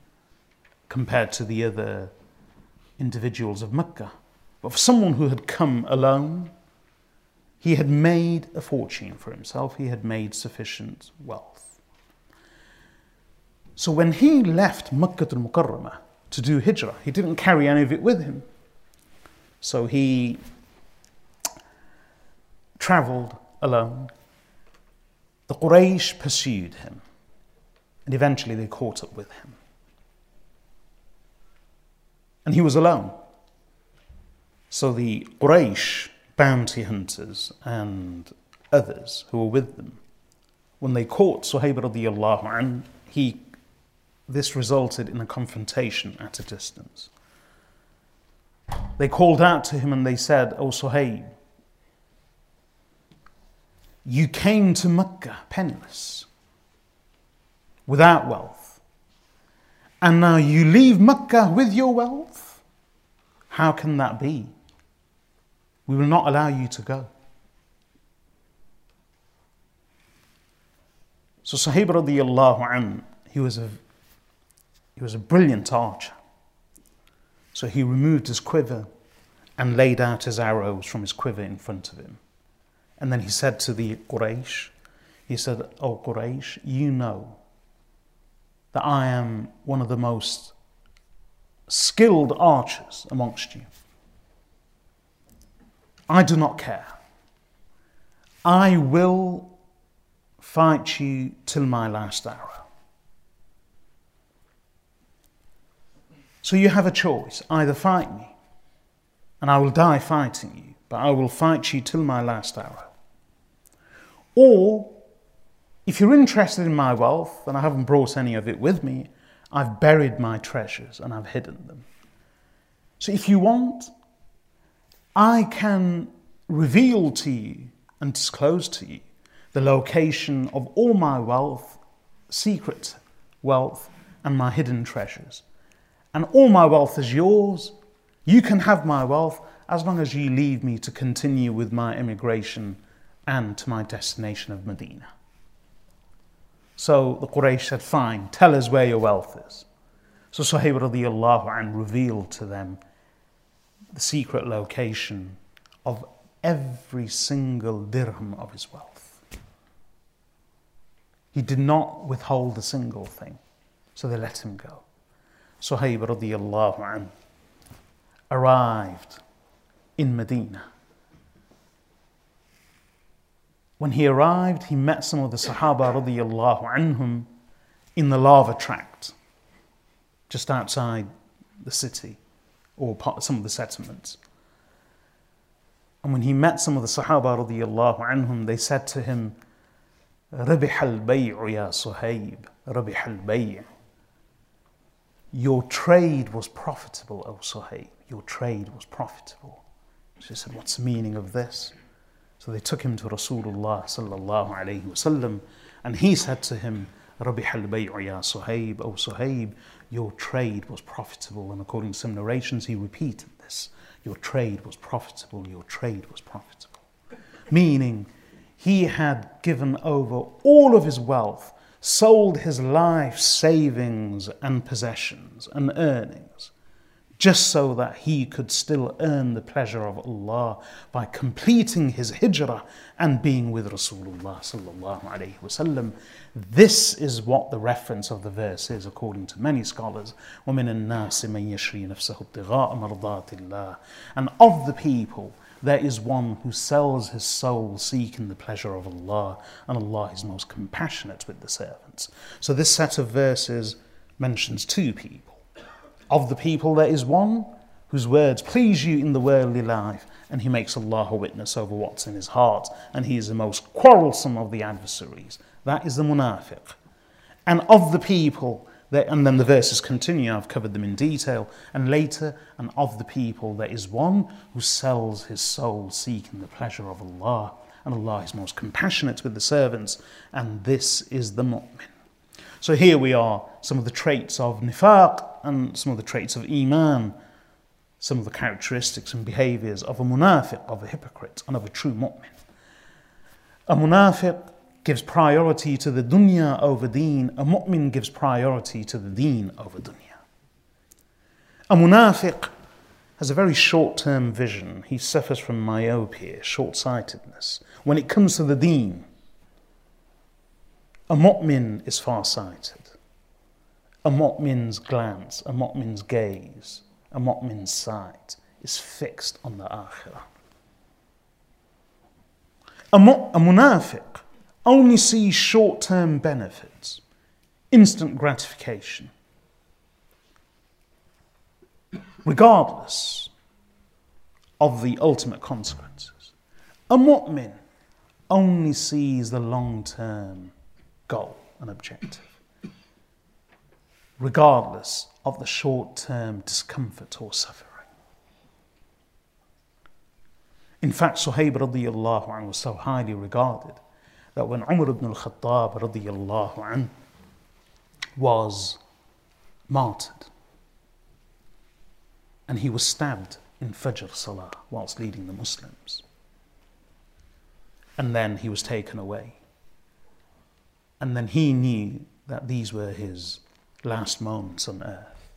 compared to the other individuals of Mecca, but for someone who had come alone, he had made a fortune for himself, he had made sufficient wealth. So when he left Makkah al Mukarramah to do hijrah, he didn't carry any of it with him. So he traveled alone. The Quraysh pursued him, and eventually they caught up with him. And he was alone. So the Quraysh bounty hunters and others who were with them, when they caught Suhaib radiallahu anh, he, this resulted in a confrontation at a distance. They called out to him and they said, oh, O Suhaib, you came to Mecca penniless, without wealth, and now you leave Mecca with your wealth? How can that be? We will not allow you to go. So Suhaib radiallahu an, he was a he was a brilliant archer. So he removed his quiver and laid out his arrows from his quiver in front of him. And then he said to the Quraysh, he said, Oh Quraysh, you know that I am one of the most skilled archers amongst you. I do not care. I will fight you till my last hour. So you have a choice either fight me, and I will die fighting you, but I will fight you till my last hour. Or, if you're interested in my wealth, and I haven't brought any of it with me, I've buried my treasures and I've hidden them. So if you want, I can reveal to you and disclose to you the location of all my wealth, secret wealth, and my hidden treasures. And all my wealth is yours. You can have my wealth as long as you leave me to continue with my immigration and to my destination of Medina. So the Quraysh said, Fine, tell us where your wealth is. So Suhaib radiallahu revealed to them the secret location of every single dirham of his wealth. He did not withhold a single thing, so they let him go. Suhaib radiallahu anh arrived in Medina. When he arrived, he met some of the Sahaba radiallahu anhum in the lava tract, just outside the city or part, some of the settlements. And when he met some of the Sahaba radiallahu anhum, they said to him, ربح البيع يا صهيب ربح البيع Your trade was profitable, O Suhaib. Your trade was profitable. So he said, What's the meaning of this? So they took him to Rasulullah sallallahu alayhi wasallam and he said to him, ربح البيع يا صهيب, O Suhaib, your trade was profitable. And according to some narrations, he repeated this your trade was profitable, your trade was profitable. Meaning, he had given over all of his wealth, sold his life savings and possessions and earnings, just so that he could still earn the pleasure of Allah by completing his hijrah and being with Rasulullah sallallahu alaihi wasallam. This is what the reference of the verse is, according to many scholars. وَمِنَ النَّاسِ مَن يَشْرِي نَفْسَهُ ابْتِغَاءَ مَرْضَاتِ اللَّهِ And of the people, there is one who sells his soul seeking the pleasure of Allah, and Allah is most compassionate with the servants. So this set of verses mentions two people. Of the people, there is one whose words please you in the worldly life, and he makes Allah a witness over what's in his heart, and he is the most quarrelsome of the adversaries. That is the munafiq. And of the people, and then the verses continue, I've covered them in detail, and later, and of the people, there is one who sells his soul seeking the pleasure of Allah, and Allah is most compassionate with the servants, and this is the mu'min. So here we are, some of the traits of nifaq and some of the traits of iman, some of the characteristics and behaviors of a munafiq, of a hypocrite, and of a true mu'min. A munafiq gives priority to the dunya over deen, a mu'min gives priority to the deen over dunya. A munafiq has a very short term vision. He suffers from myopia, short sightedness. When it comes to the deen, a mu'min is far-sighted. A mu'min's glance, a mu'min's gaze, a mu'min's sight is fixed on the akhirah. A, mu- a munafiq only sees short-term benefits, instant gratification, regardless of the ultimate consequences. A mu'min only sees the long-term goal and objective, regardless of the short term discomfort or suffering. In fact, Suhaib radiallahu anhu was so highly regarded that when Umar ibn al-Khattab radiallahu anhu was martyred and he was stabbed in Fajr Salah whilst leading the Muslims. And then he was taken away. And then he knew that these were his last moments on earth.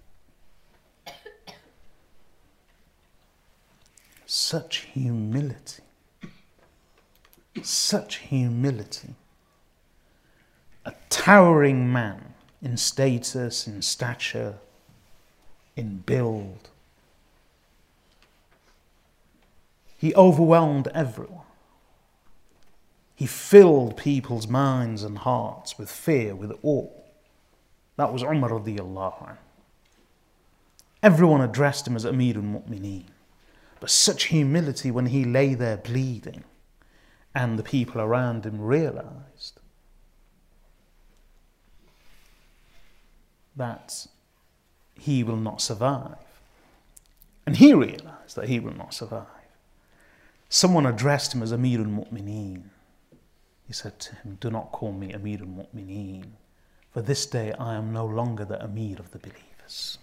Such humility. Such humility. A towering man in status, in stature, in build. He overwhelmed everyone. He filled people's minds and hearts with fear, with awe. That was Umar radiallahu anh. Everyone addressed him as Amir al-Mu'mineen. But such humility when he lay there bleeding and the people around him realized that he will not survive. And he realized that he will not survive. Someone addressed him as Amir al-Mu'mineen. He said to him, Do not call me Amir al Mu'mineen, for this day I am no longer the Amir of the believers.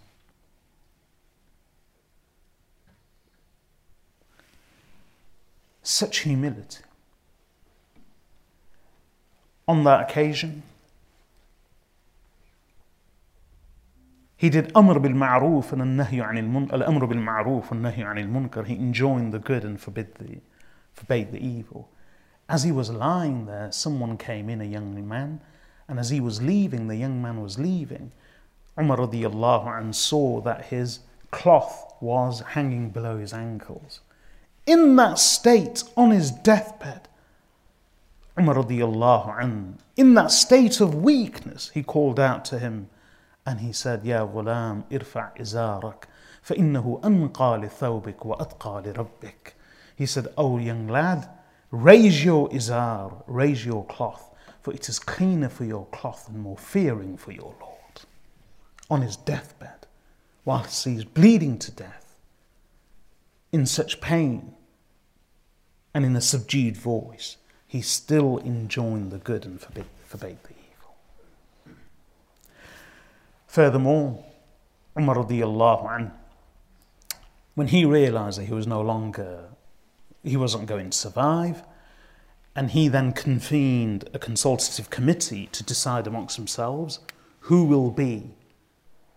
Such humility. On that occasion, he did amr bil ma'roof and nahy al amr bil ma'roof and nahy al munkar. He enjoined the good and forbid the, forbade the evil. As he was lying there, someone came in, a young man, and as he was leaving, the young man was leaving. Umar radiallahu anh saw that his cloth was hanging below his ankles. In that state, on his deathbed, Umar radiallahu anh, in that state of weakness, he called out to him and he said, Ya ghulam, irfa' izarak, فإنه أنقى لثوبك وأتقى لربك. He said, Oh young lad, Raise your izar, raise your cloth, for it is cleaner for your cloth and more fearing for your Lord. On his deathbed, whilst he is bleeding to death, in such pain, and in a subdued voice, he still enjoined the good and forbade, forbade the evil. Furthermore, Umar when he realized that he was no longer he wasn't going to survive. And he then convened a consultative committee to decide amongst themselves who will be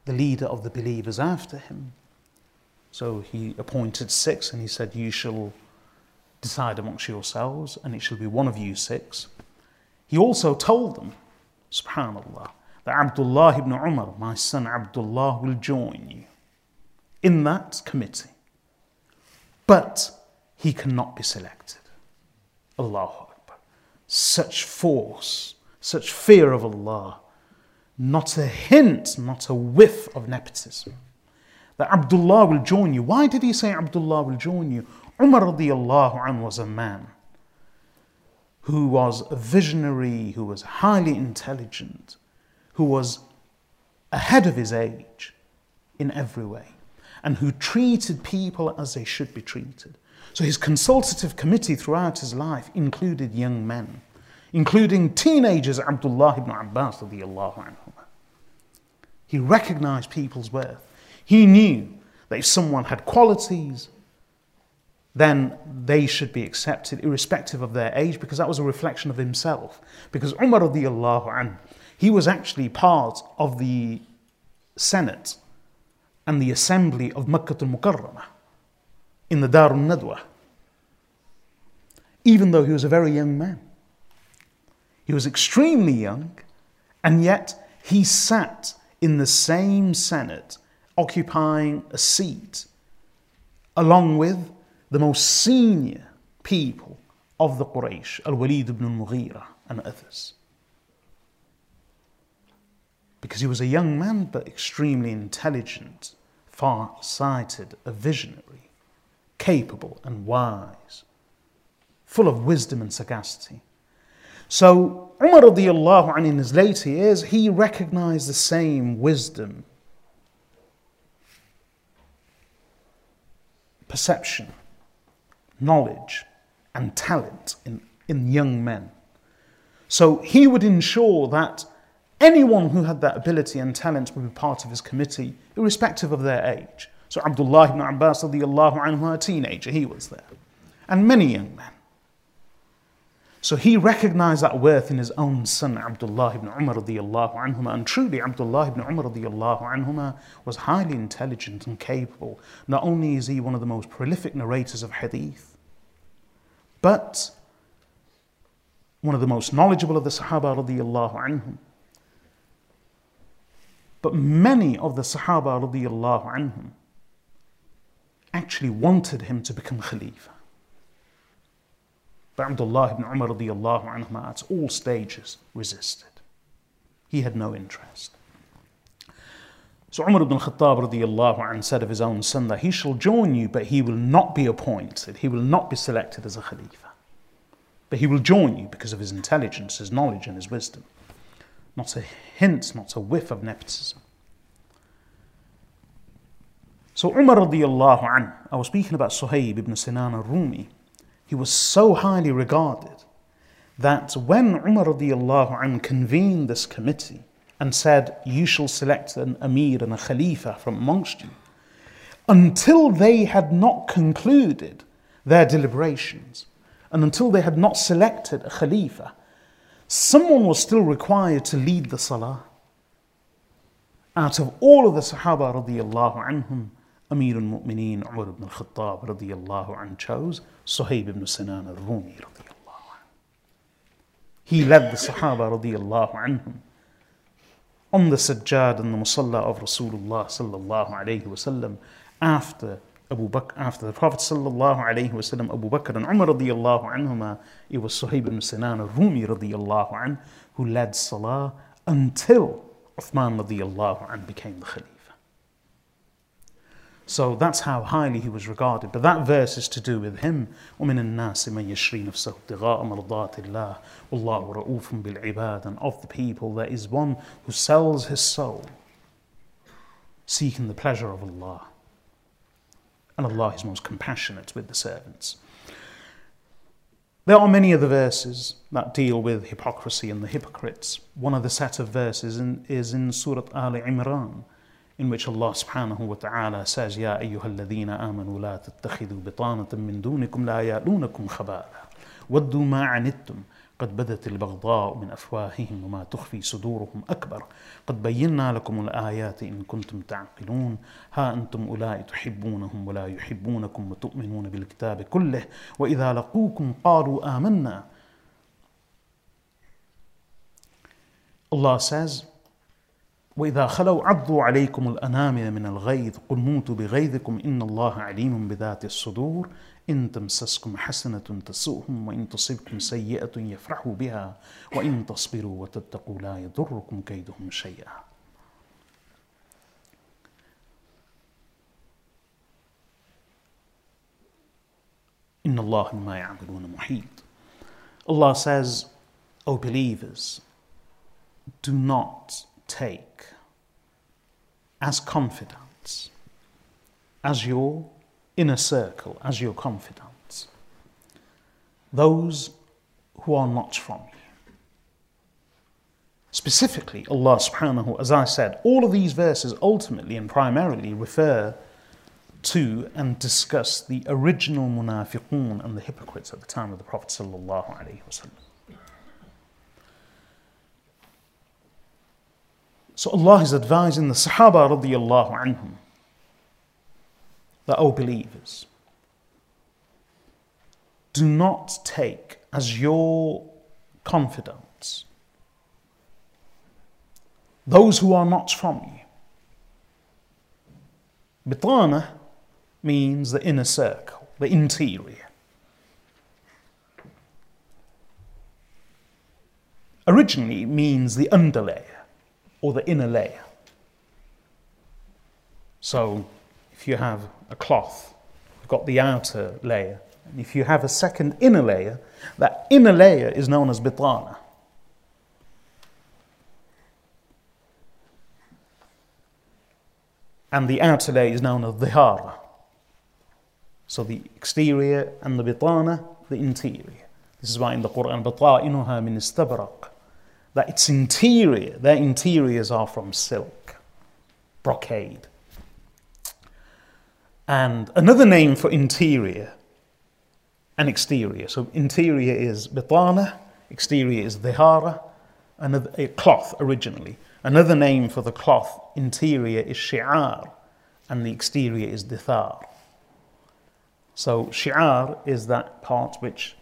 the leader of the believers after him. So he appointed six and he said, You shall decide amongst yourselves, and it shall be one of you six. He also told them, subhanAllah, that Abdullah ibn Umar, my son Abdullah, will join you in that committee. But he cannot be selected. Allahu Akbar. Such force, such fear of Allah, not a hint, not a whiff of nepotism. That Abdullah will join you. Why did he say Abdullah will join you? Umar radiallahu anh was a man who was a visionary, who was highly intelligent, who was ahead of his age in every way, and who treated people as they should be treated. So his consultative committee throughout his life included young men, including teenagers Abdullah ibn Abbas radiallahu anhu. He recognized people's worth. He knew that if someone had qualities, then they should be accepted irrespective of their age because that was a reflection of himself. Because Umar radiallahu he was actually part of the Senate and the assembly of Makkah al-Mukarramah in the Dar al-Nadwa. Even though he was a very young man. He was extremely young and yet he sat in the same Senate occupying a seat along with the most senior people of the Quraysh, Al Walid ibn al Mughira and others. Because he was a young man but extremely intelligent, far sighted, a visionary, capable and wise, full of wisdom and sagacity. So, Umar radiallahu in his later years, he recognized the same wisdom, perception, knowledge and talent in, in young men. So he would ensure that anyone who had that ability and talent would be part of his committee, irrespective of their age. So Abdullah ibn Abbas anhu, a teenager, he was there. And many young men. So he recognized that worth in his own son, Abdullah ibn Umar anhuma. And truly, Abdullah ibn Umar anhuma was highly intelligent and capable. Not only is he one of the most prolific narrators of hadith, but one of the most knowledgeable of the Sahaba radiallahu anhum. But many of the Sahaba radiallahu anhum actually wanted him to become Khalifa. But Abdullah ibn Umar radiallahu anhum at all stages resisted. He had no interest. So Umar ibn Khattab radiallahu anh said of his own son that he shall join you, but he will not be appointed, he will not be selected as a Khalifa. But he will join you because of his intelligence, his knowledge, and his wisdom. Not a hint, not a whiff of nepotism. So Umar radiallahu anh, I was speaking about Suhaib ibn Sinan al-Rumi. He was so highly regarded that when Umar radiallahu anh convened this committee, and said, You shall select an Amir and a Khalifa from amongst you. Until they had not concluded their deliberations, and until they had not selected a Khalifa, someone was still required to lead the Salah. Out of all of the Sahaba radiallahu anhum, Amir al-Mu'mineen Umar ibn al-Khattab radiallahu anh chose Suhaib ibn Sinan al-Rumi radiallahu anh. He led the Sahaba radiallahu anhum on the sajjad and the musalla of Rasulullah sallallahu alayhi wasallam after Abu Bakr, after the Prophet sallallahu alayhi wasallam, Abu Bakr and Umar radiyallahu anhuma, it was Suhaib ibn Sinan al-Rumi radiyallahu anh who led salah until Uthman radiyallahu anh became the Khalifa. So that's how highly he was regarded. But that verse is to do with him. وَمِنَ النَّاسِ مَنْ يَشْرِي نَفْسَهُ ابْتِغَاءَ مَرْضَاتِ اللَّهِ وَاللَّهُ رَؤُوفٌ بِالْعِبَادِ And of the people there is one who sells his soul seeking the pleasure of Allah. And Allah is most compassionate with the servants. There are many other verses that deal with hypocrisy and the hypocrites. One of the set of verses in, is in Surah Al Imran in which Allah subhanahu wa ta'ala says, Ya الَّذِينَ amanu la tattakhidu bitanatan min dunikum la yalunakum khabala. Waddu مَا anittum. قد بدت البغضاء من أفواههم وما تخفي صدورهم أكبر قد بينا لكم الآيات إن كنتم تعقلون ها أنتم أولئك تحبونهم ولا يحبونكم وتؤمنون بالكتاب كله وإذا لقوكم قالوا آمنا Allah says وإذا خلوا عضوا عليكم الأنامل من الغيظ قل موتوا بغيظكم إن الله عليم بذات الصدور إن تمسسكم حسنة تسؤهم وإن تصبكم سيئة يفرحوا بها وإن تصبروا وتتقوا لا يضركم كيدهم شيئا. إن الله بما يعملون محيط. Allah says, O believers, do not take as confidants, as your inner circle, as your confidants, those who are not from you. Specifically, Allah subhanahu, as I said, all of these verses ultimately and primarily refer to and discuss the original munafiqun and the hypocrites at the time of the Prophet sallallahu alaihi wasallam. So Allah is advising the Sahaba radiallahu anhum, the O believers, do not take as your confidants those who are not from you. Bitana means the inner circle, the interior. Originally, it means the underlayer or the inner layer. So, if you have a cloth, you've got the outer layer. And if you have a second inner layer, that inner layer is known as bitana. And the outer layer is known as dhihara. So the exterior and the bitana, the interior. This is why in the Quran, بطائنها من استبرق that its interior, their interiors are from silk, brocade. And another name for interior and exterior. So interior is bitana, exterior is dhihara, another a cloth originally. Another name for the cloth interior is shi'ar, and the exterior is dithar. So shi'ar is that part which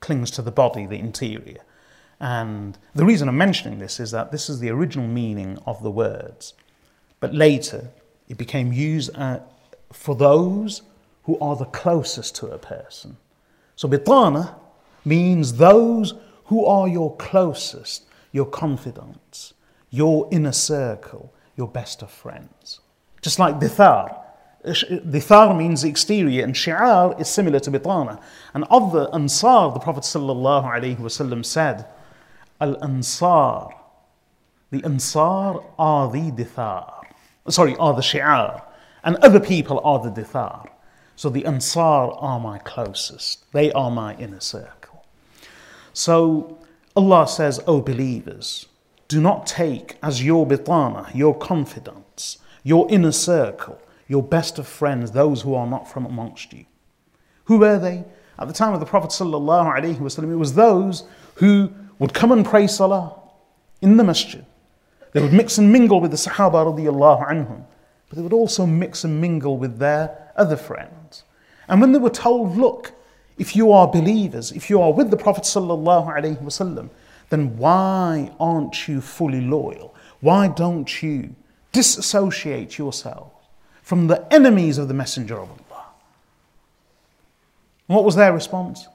clings to the body, the interior. And the reason I'm mentioning this is that this is the original meaning of the words. But later, it became used uh, for those who are the closest to a person. So bitana means those who are your closest, your confidants, your inner circle, your best of friends. Just like dithar, Dithar means exterior, and shi'ar is similar to bitana. And of the Ansar, the Prophet said, Al Ansar, the Ansar are the Dithar. Sorry, are the shi'ar. And other people are the Dithar. So the Ansar are my closest, they are my inner circle. So Allah says, O believers, do not take as your bitana, your confidants, your inner circle your best of friends, those who are not from amongst you. Who were they? At the time of the Prophet ﷺ, it was those who would come and pray salah in the masjid. They would mix and mingle with the Sahaba anhum, but they would also mix and mingle with their other friends. And when they were told, look, if you are believers, if you are with the Prophet ﷺ, then why aren't you fully loyal? Why don't you disassociate yourself from the enemies of the Messenger of Allah. what was their response?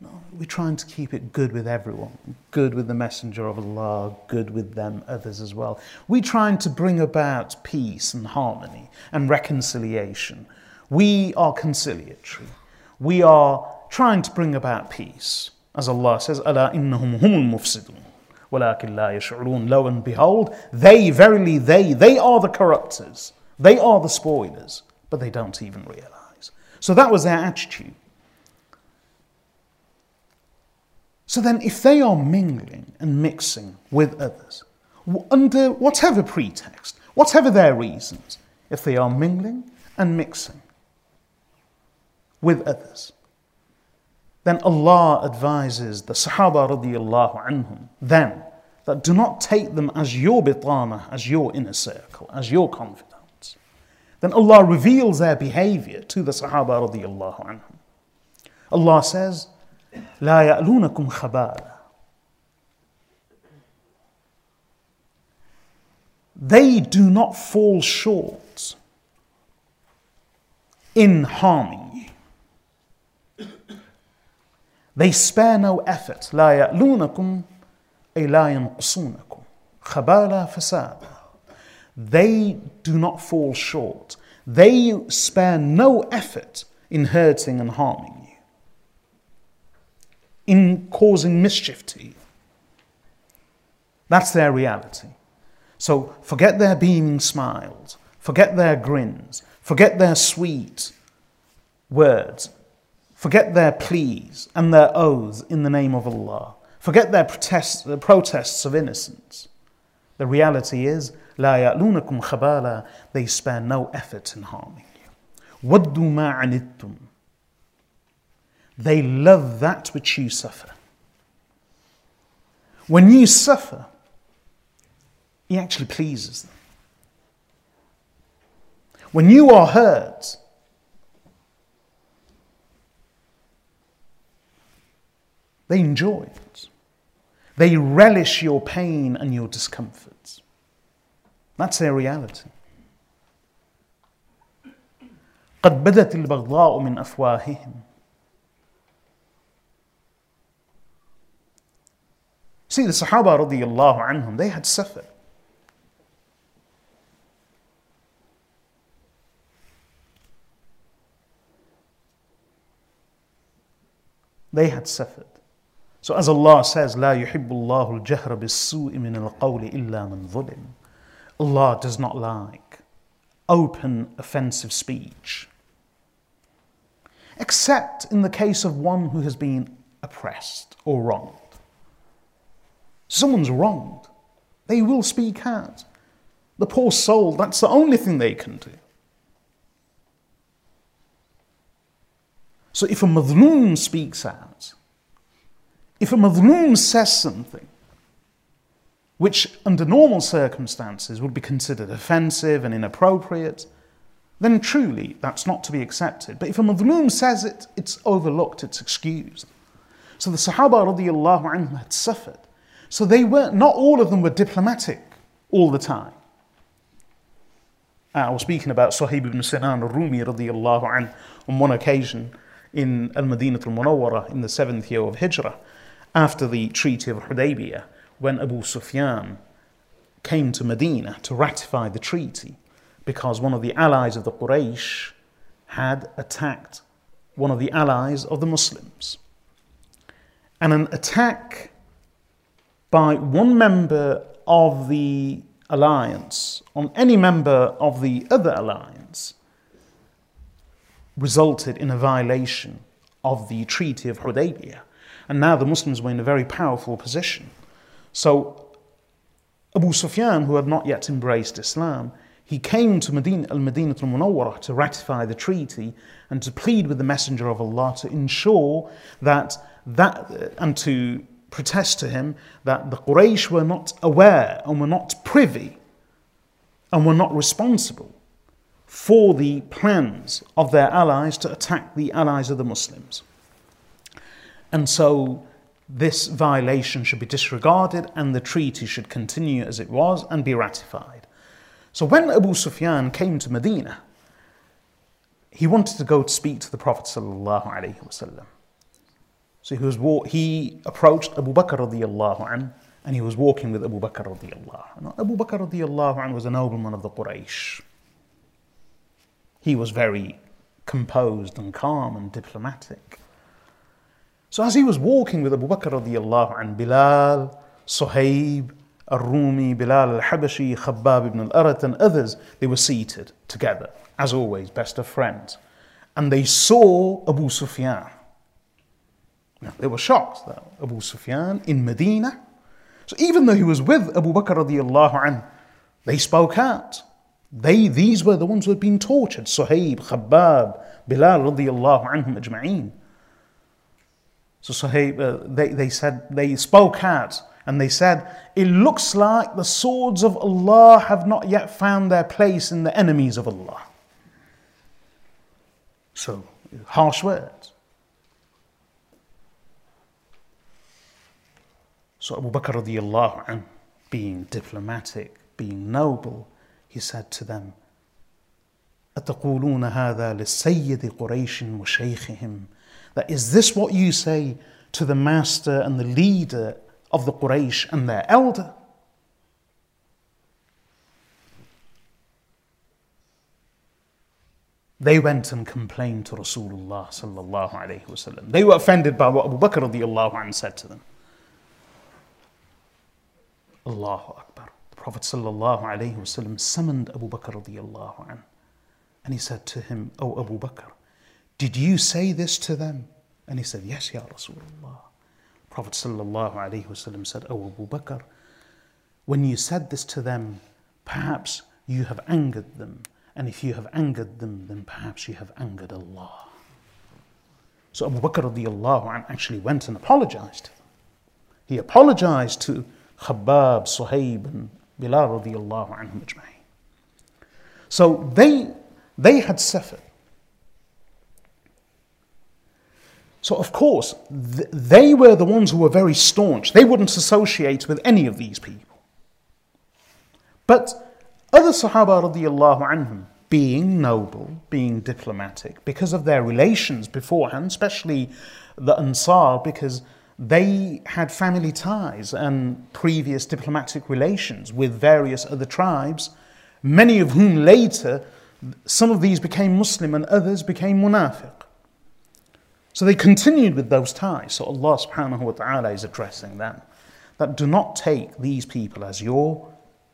No, we're trying to keep it good with everyone, good with the Messenger of Allah, good with them, others as well. We're trying to bring about peace and harmony and reconciliation. We are conciliatory. We are trying to bring about peace. As Allah says, Allah innahum humul mufsidun. وَلَكِنْ لَا يَشْعُرُونَ Lo and behold, they, verily they, they are the corrupters. They are the spoilers, but they don't even realize. So that was their attitude. So then, if they are mingling and mixing with others, under whatever pretext, whatever their reasons, if they are mingling and mixing, with others, then Allah advises the Sahaba radiallahu anhum then that do not take them as your bitana, as your inner circle, as your confidants. Then Allah reveals their behavior to the Sahaba radiallahu anhum. Allah says, لا يألونكم خبالا They do not fall short in harming you. They spare no effort. لا يألونكم أي لا ينقصونكم خبالا فسادا they do not fall short. They spare no effort in hurting and harming you, in causing mischief to you. That's their reality. So forget their beaming smiles, forget their grins, forget their sweet words, forget their pleas and their oaths in the name of Allah, forget their protests, the protests of innocence. The reality is, لا يألونكم خبالا, they spare no effort in harming you. وَدُّوا مَا عَنِدْتُمْ They love that which you suffer. When you suffer, he actually pleases them. When you are hurt, they enjoy it. They relish your pain and your discomforts. That's their reality. قد بدت البغضاء من أفواههم See, the Sahaba radiallahu anhum, they had suffered. They had suffered. So as Allah says, لا يحب الله الجهر بالسوء من القول إلا من ظلم. Allah does not like open offensive speech. Except in the case of one who has been oppressed or wronged. Someone's wronged. They will speak out. The poor soul, that's the only thing they can do. So if a madloom speaks out, if a madloom says something which under normal circumstances would be considered offensive and inappropriate, then truly that's not to be accepted. But if a madloom says it, it's overlooked, it's excused. So the Sahaba radiallahu anhum had suffered. So they were not all of them were diplomatic all the time. Uh, I was speaking about Suhaib ibn Sinan al-Rumi radiallahu anhu on one occasion in Al Madinah al Munawwara in the seventh year of Hijrah, after the Treaty of Hudaybiyah, when Abu Sufyan came to Medina to ratify the treaty because one of the allies of the Quraysh had attacked one of the allies of the Muslims. And an attack by one member of the alliance on any member of the other alliance resulted in a violation of the Treaty of Hudaybiyah. And now the Muslims were in a very powerful position. So Abu Sufyan, who had not yet embraced Islam, he came to Medina, al-Madinah al-Munawwarah to ratify the treaty and to plead with the Messenger of Allah to ensure that that uh, and to protest to him that the Quraysh were not aware and were not privy and were not responsible for the plans of their allies to attack the allies of the Muslims. And so this violation should be disregarded and the treaty should continue as it was and be ratified. So when Abu Sufyan came to Medina, he wanted to go to speak to the Prophet ﷺ. So he, was he approached Abu Bakr radiallahu and he was walking with Abu Bakr radiallahu anh. Abu Bakr radiallahu was a nobleman of the Quraysh he was very composed and calm and diplomatic. So as he was walking with Abu Bakr radiallahu and Bilal, Suhaib, Ar-Rumi, Bilal al-Habashi, Khabbab ibn al-Arat and others, they were seated together, as always, best of friends. And they saw Abu Sufyan. Now, they were shocked that Abu Sufyan in Medina. So even though he was with Abu Bakr radiallahu anh, they spoke out. They, these were the ones who had been tortured. Suhaib, Khabbab, Bilal radiallahu anhum ajma'een. So Suhaib, uh, they, they said, they spoke out and they said, It looks like the swords of Allah have not yet found their place in the enemies of Allah. So, harsh words. So Abu Bakr radiallahu anh, being diplomatic, being noble, he said to them, أتقولون هذا للسيد قريش وشيخهم that is this what you say to the master and the leader of the Quraysh and their elder? They went and complained to Rasulullah sallallahu alayhi wasallam. They were offended by what Abu Bakr radiallahu anh said to them. Allahu Akbar. The Prophet sallallahu alayhi wasallam summoned Abu Bakr radiallahu anh and he said to him, O Abu Bakr, did you say this to them? And he said, Yes, Ya Rasulullah. Prophet wasallam said, O Abu Bakr, when you said this to them, perhaps you have angered them. And if you have angered them, then perhaps you have angered Allah. So Abu Bakr actually went and apologized. He apologized to Khabbab, Suhaib, and Bilal radiallahu anhum. So they, they had suffered. So, of course, th- they were the ones who were very staunch. They wouldn't associate with any of these people. But other Sahaba radiallahu anhum, being noble, being diplomatic, because of their relations beforehand, especially the Ansar, because they had family ties and previous diplomatic relations with various other tribes, many of whom later, some of these became Muslim and others became Munafiq. So they continued with those ties. So Allah subhanahu wa ta'ala is addressing them. That do not take these people as your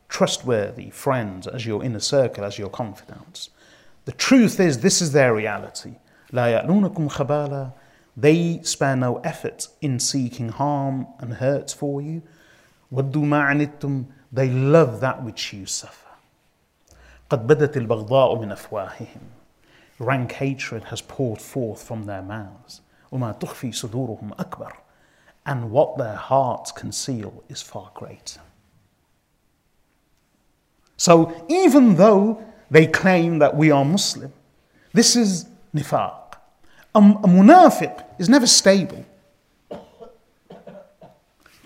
trustworthy friends, as your inner circle, as your confidants. The truth is, this is their reality. لا يألونكم خبالا They spare no effort in seeking harm and hurts for you. وَدُّوا مَا عَنِتُّمْ They love that which you suffer. قد بدت البغضاء من أفواههم rank hatred has poured forth from their mouths. وَمَا تُخْفِي صُدُورُهُمْ أَكْبَرُ And what their hearts conceal is far greater. So even though they claim that we are Muslim, this is nifaq. A, a munafiq is never stable,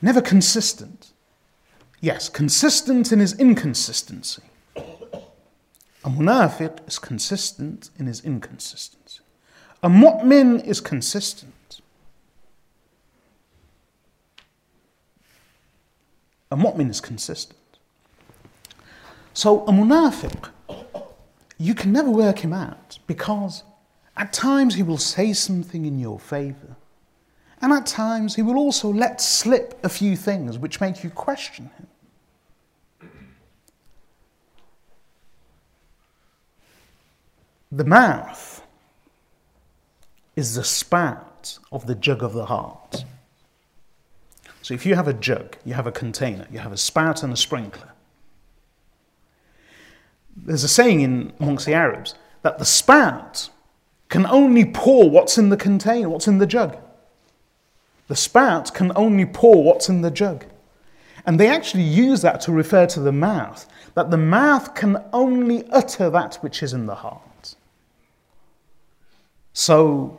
never consistent. Yes, consistent in his inconsistency. A munafiq is consistent in his inconsistency. A mu'min is consistent. A mu'min is consistent. So a munafiq, you can never work him out because at times he will say something in your favor. And at times he will also let slip a few things which make you question him. The mouth is the spout of the jug of the heart. So if you have a jug, you have a container, you have a spout and a sprinkler. There's a saying in amongst the Arabs that the spout can only pour what's in the container, what's in the jug. The spout can only pour what's in the jug. And they actually use that to refer to the mouth, that the mouth can only utter that which is in the heart. So,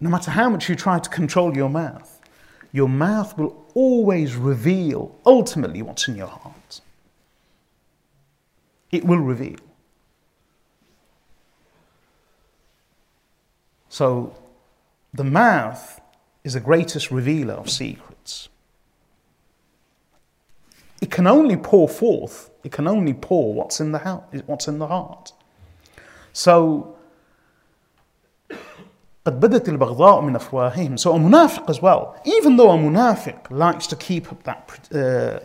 no matter how much you try to control your mouth, your mouth will always reveal ultimately what's in your heart. It will reveal. So, the mouth is the greatest revealer of secrets. It can only pour forth, it can only pour what's in the, what's in the heart. So, قد بدت البغضاء من أفواههم. So a munafiq as well, even though a munafiq likes to keep up that uh,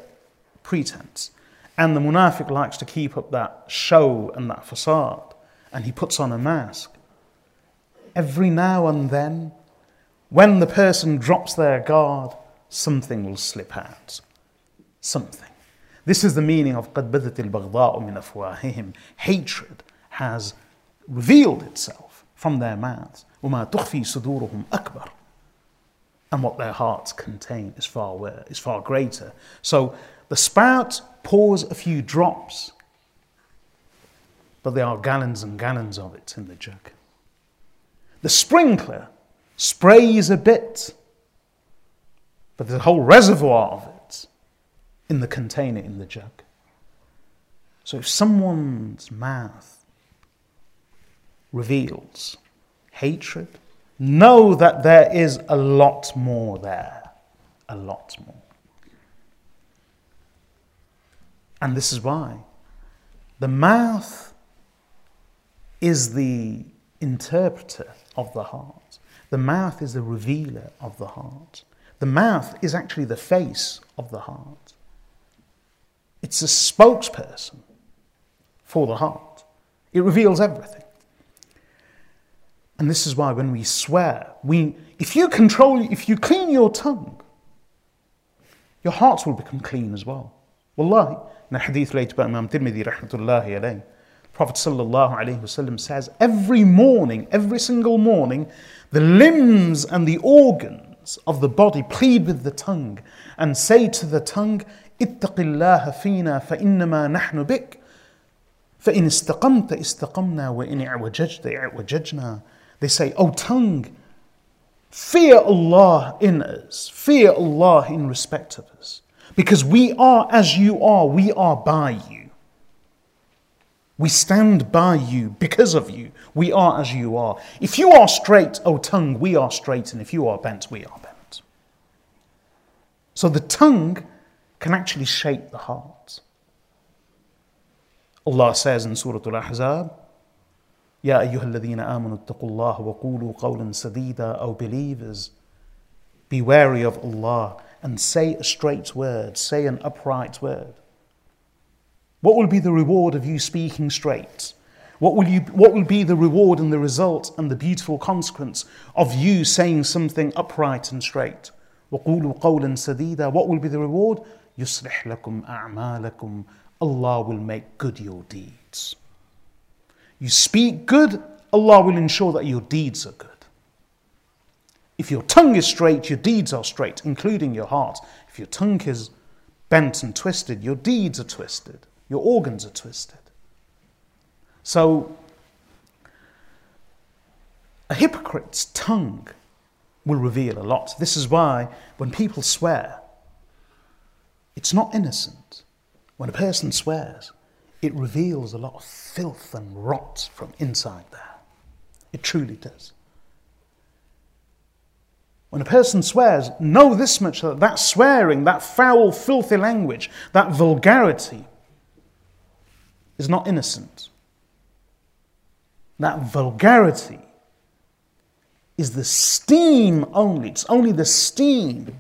pretense, and the munafiq likes to keep up that show and that facade, and he puts on a mask, every now and then, when the person drops their guard, something will slip out. Something. This is the meaning of قد بدت البغضاء من أفواههم. Hatred has revealed itself from their mouths. وَمَا تُخْفِي صُدُورُهُمْ أَكْبَرُ And what their hearts contain is far, is far greater. So the spout pours a few drops, but there are gallons and gallons of it in the jug. The sprinkler sprays a bit, but there's a whole reservoir of it in the container in the jug. So if someone's mouth reveals hatred, know that there is a lot more there. A lot more. And this is why the mouth is the interpreter of the heart. The mouth is the revealer of the heart. The mouth is actually the face of the heart. It's a spokesperson for the heart. It reveals everything. And this is why when we swear, we, if you control, if you clean your tongue, your hearts will become clean as well. Wallahi, in a hadith related by Imam Tirmidhi rahmatullahi alayhi, Prophet sallallahu alaihi wasallam says, every morning, every single morning, the limbs and the organs of the body plead with the tongue and say to the tongue, اتق الله فينا فإنما نحن بك فإن استقمت استقمنا وإن اعوججت اعوججنا they say, O oh, tongue, fear Allah in us, fear Allah in respect of us. Because we are as you are, we are by you. We stand by you because of you. We are as you are. If you are straight, O tongue, we are straight, and if you are bent, we are bent. So the tongue can actually shape the heart. Allah says in Surah Al-Ahzab, يا أيها الذين آمنوا اتقوا الله وقولوا قولا سديدا O believers, be wary of Allah and say a straight word, say an upright word. What will be the reward of you speaking straight? What will, you, what will be the reward and the result and the beautiful consequence of you saying something upright and straight? وَقُولُوا قَوْلًا سَدِيدًا What will be the reward? يُصْلِحْ لَكُمْ أَعْمَالَكُمْ Allah will make good your deeds. You speak good, Allah will ensure that your deeds are good. If your tongue is straight, your deeds are straight, including your heart. If your tongue is bent and twisted, your deeds are twisted. Your organs are twisted. So, a hypocrite's tongue will reveal a lot. This is why when people swear, it's not innocent. When a person swears, it reveals a lot of filth and rot from inside there. It truly does. When a person swears, know this much that that swearing, that foul, filthy language, that vulgarity, is not innocent. That vulgarity is the steam only, it's only the steam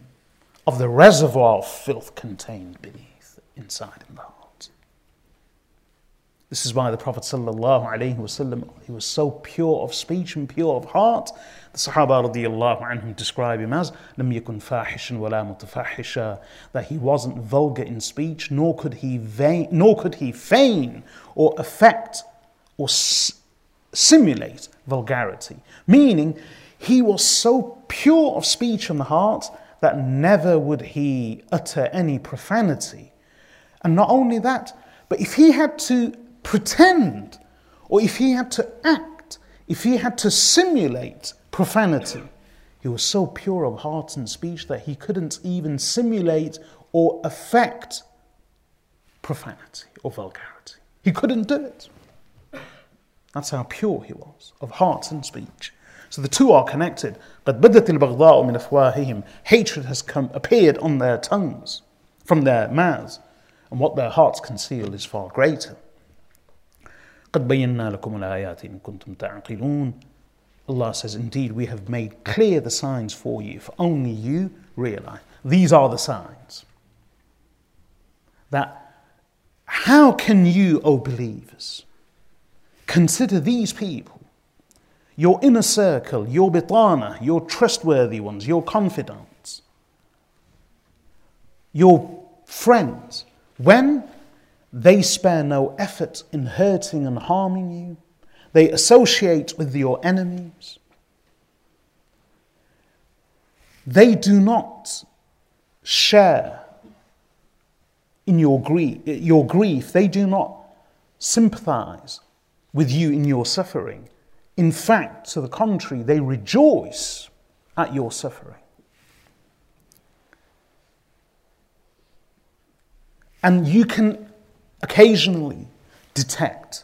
of the reservoir of filth contained beneath, inside in the heart. This is why the Prophet ﷺ, he was so pure of speech and pure of heart. The Sahaba radiallahu anhum describe him as لم يكن فاحشا ولا متفحشا that he wasn't vulgar in speech, nor could he vain, nor could he feign or affect or s- simulate vulgarity. Meaning, he was so pure of speech from the heart that never would he utter any profanity. And not only that, but if he had to pretend or if he had to act, if he had to simulate profanity. He was so pure of heart and speech that he couldn't even simulate or affect profanity or vulgarity. He couldn't do it. That's how pure he was of heart and speech. So the two are connected. But min afwahihim. Hatred has come, appeared on their tongues, from their mouths, and what their hearts conceal is far greater. قد بينا لكم الآيات إن كنتم تعقلون Allah says, Indeed, we have made clear the signs for you, if only you realize. These are the signs. That how can you, O believers, consider these people, your inner circle, your bitana, your trustworthy ones, your confidants, your friends, when they spare no effort in hurting and harming you? They associate with your enemies. They do not share in your grief, your grief. They do not sympathize with you in your suffering. In fact, to the contrary, they rejoice at your suffering. And you can occasionally detect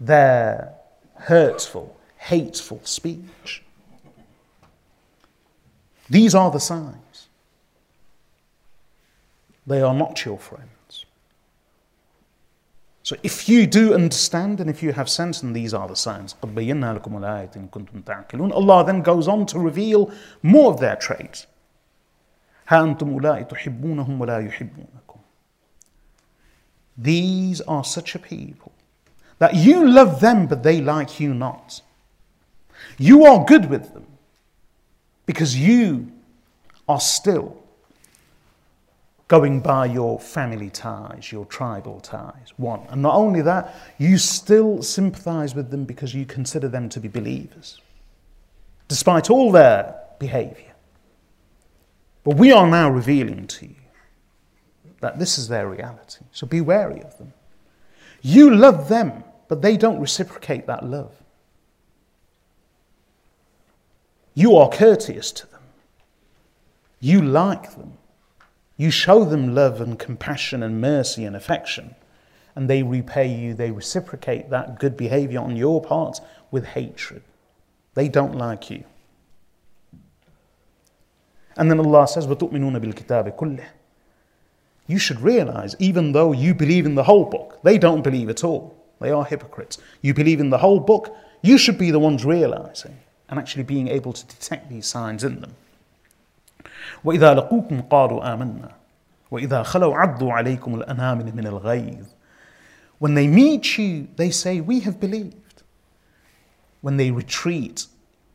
their hurtful, hateful speech. These are the signs. They are not your friends. So if you do understand and if you have sense, and these are the signs, Allah then goes on to reveal more of their traits. These are such a people that you love them, but they like you not. You are good with them because you are still going by your family ties, your tribal ties. One. And not only that, you still sympathize with them because you consider them to be believers, despite all their behavior. But we are now revealing to you that this is their reality. So be wary of them. You love them, but they don't reciprocate that love. You are courteous to them. You like them. You show them love and compassion and mercy and affection, and they repay you, they reciprocate that good behavior on your part with hatred. They don't like you. And then Allah says, وَتُؤْمِنُونَ بِالْكِتَابِ كُلِّهِ You should realize, even though you believe in the whole book, they don't believe at all. They are hypocrites. You believe in the whole book, you should be the ones realizing and actually being able to detect these signs in them. وإذا لقوكم قالوا آمنا وإذا خلوا عضوا عليكم الأنامل من الغيظ When they meet you, they say, We have believed. When they retreat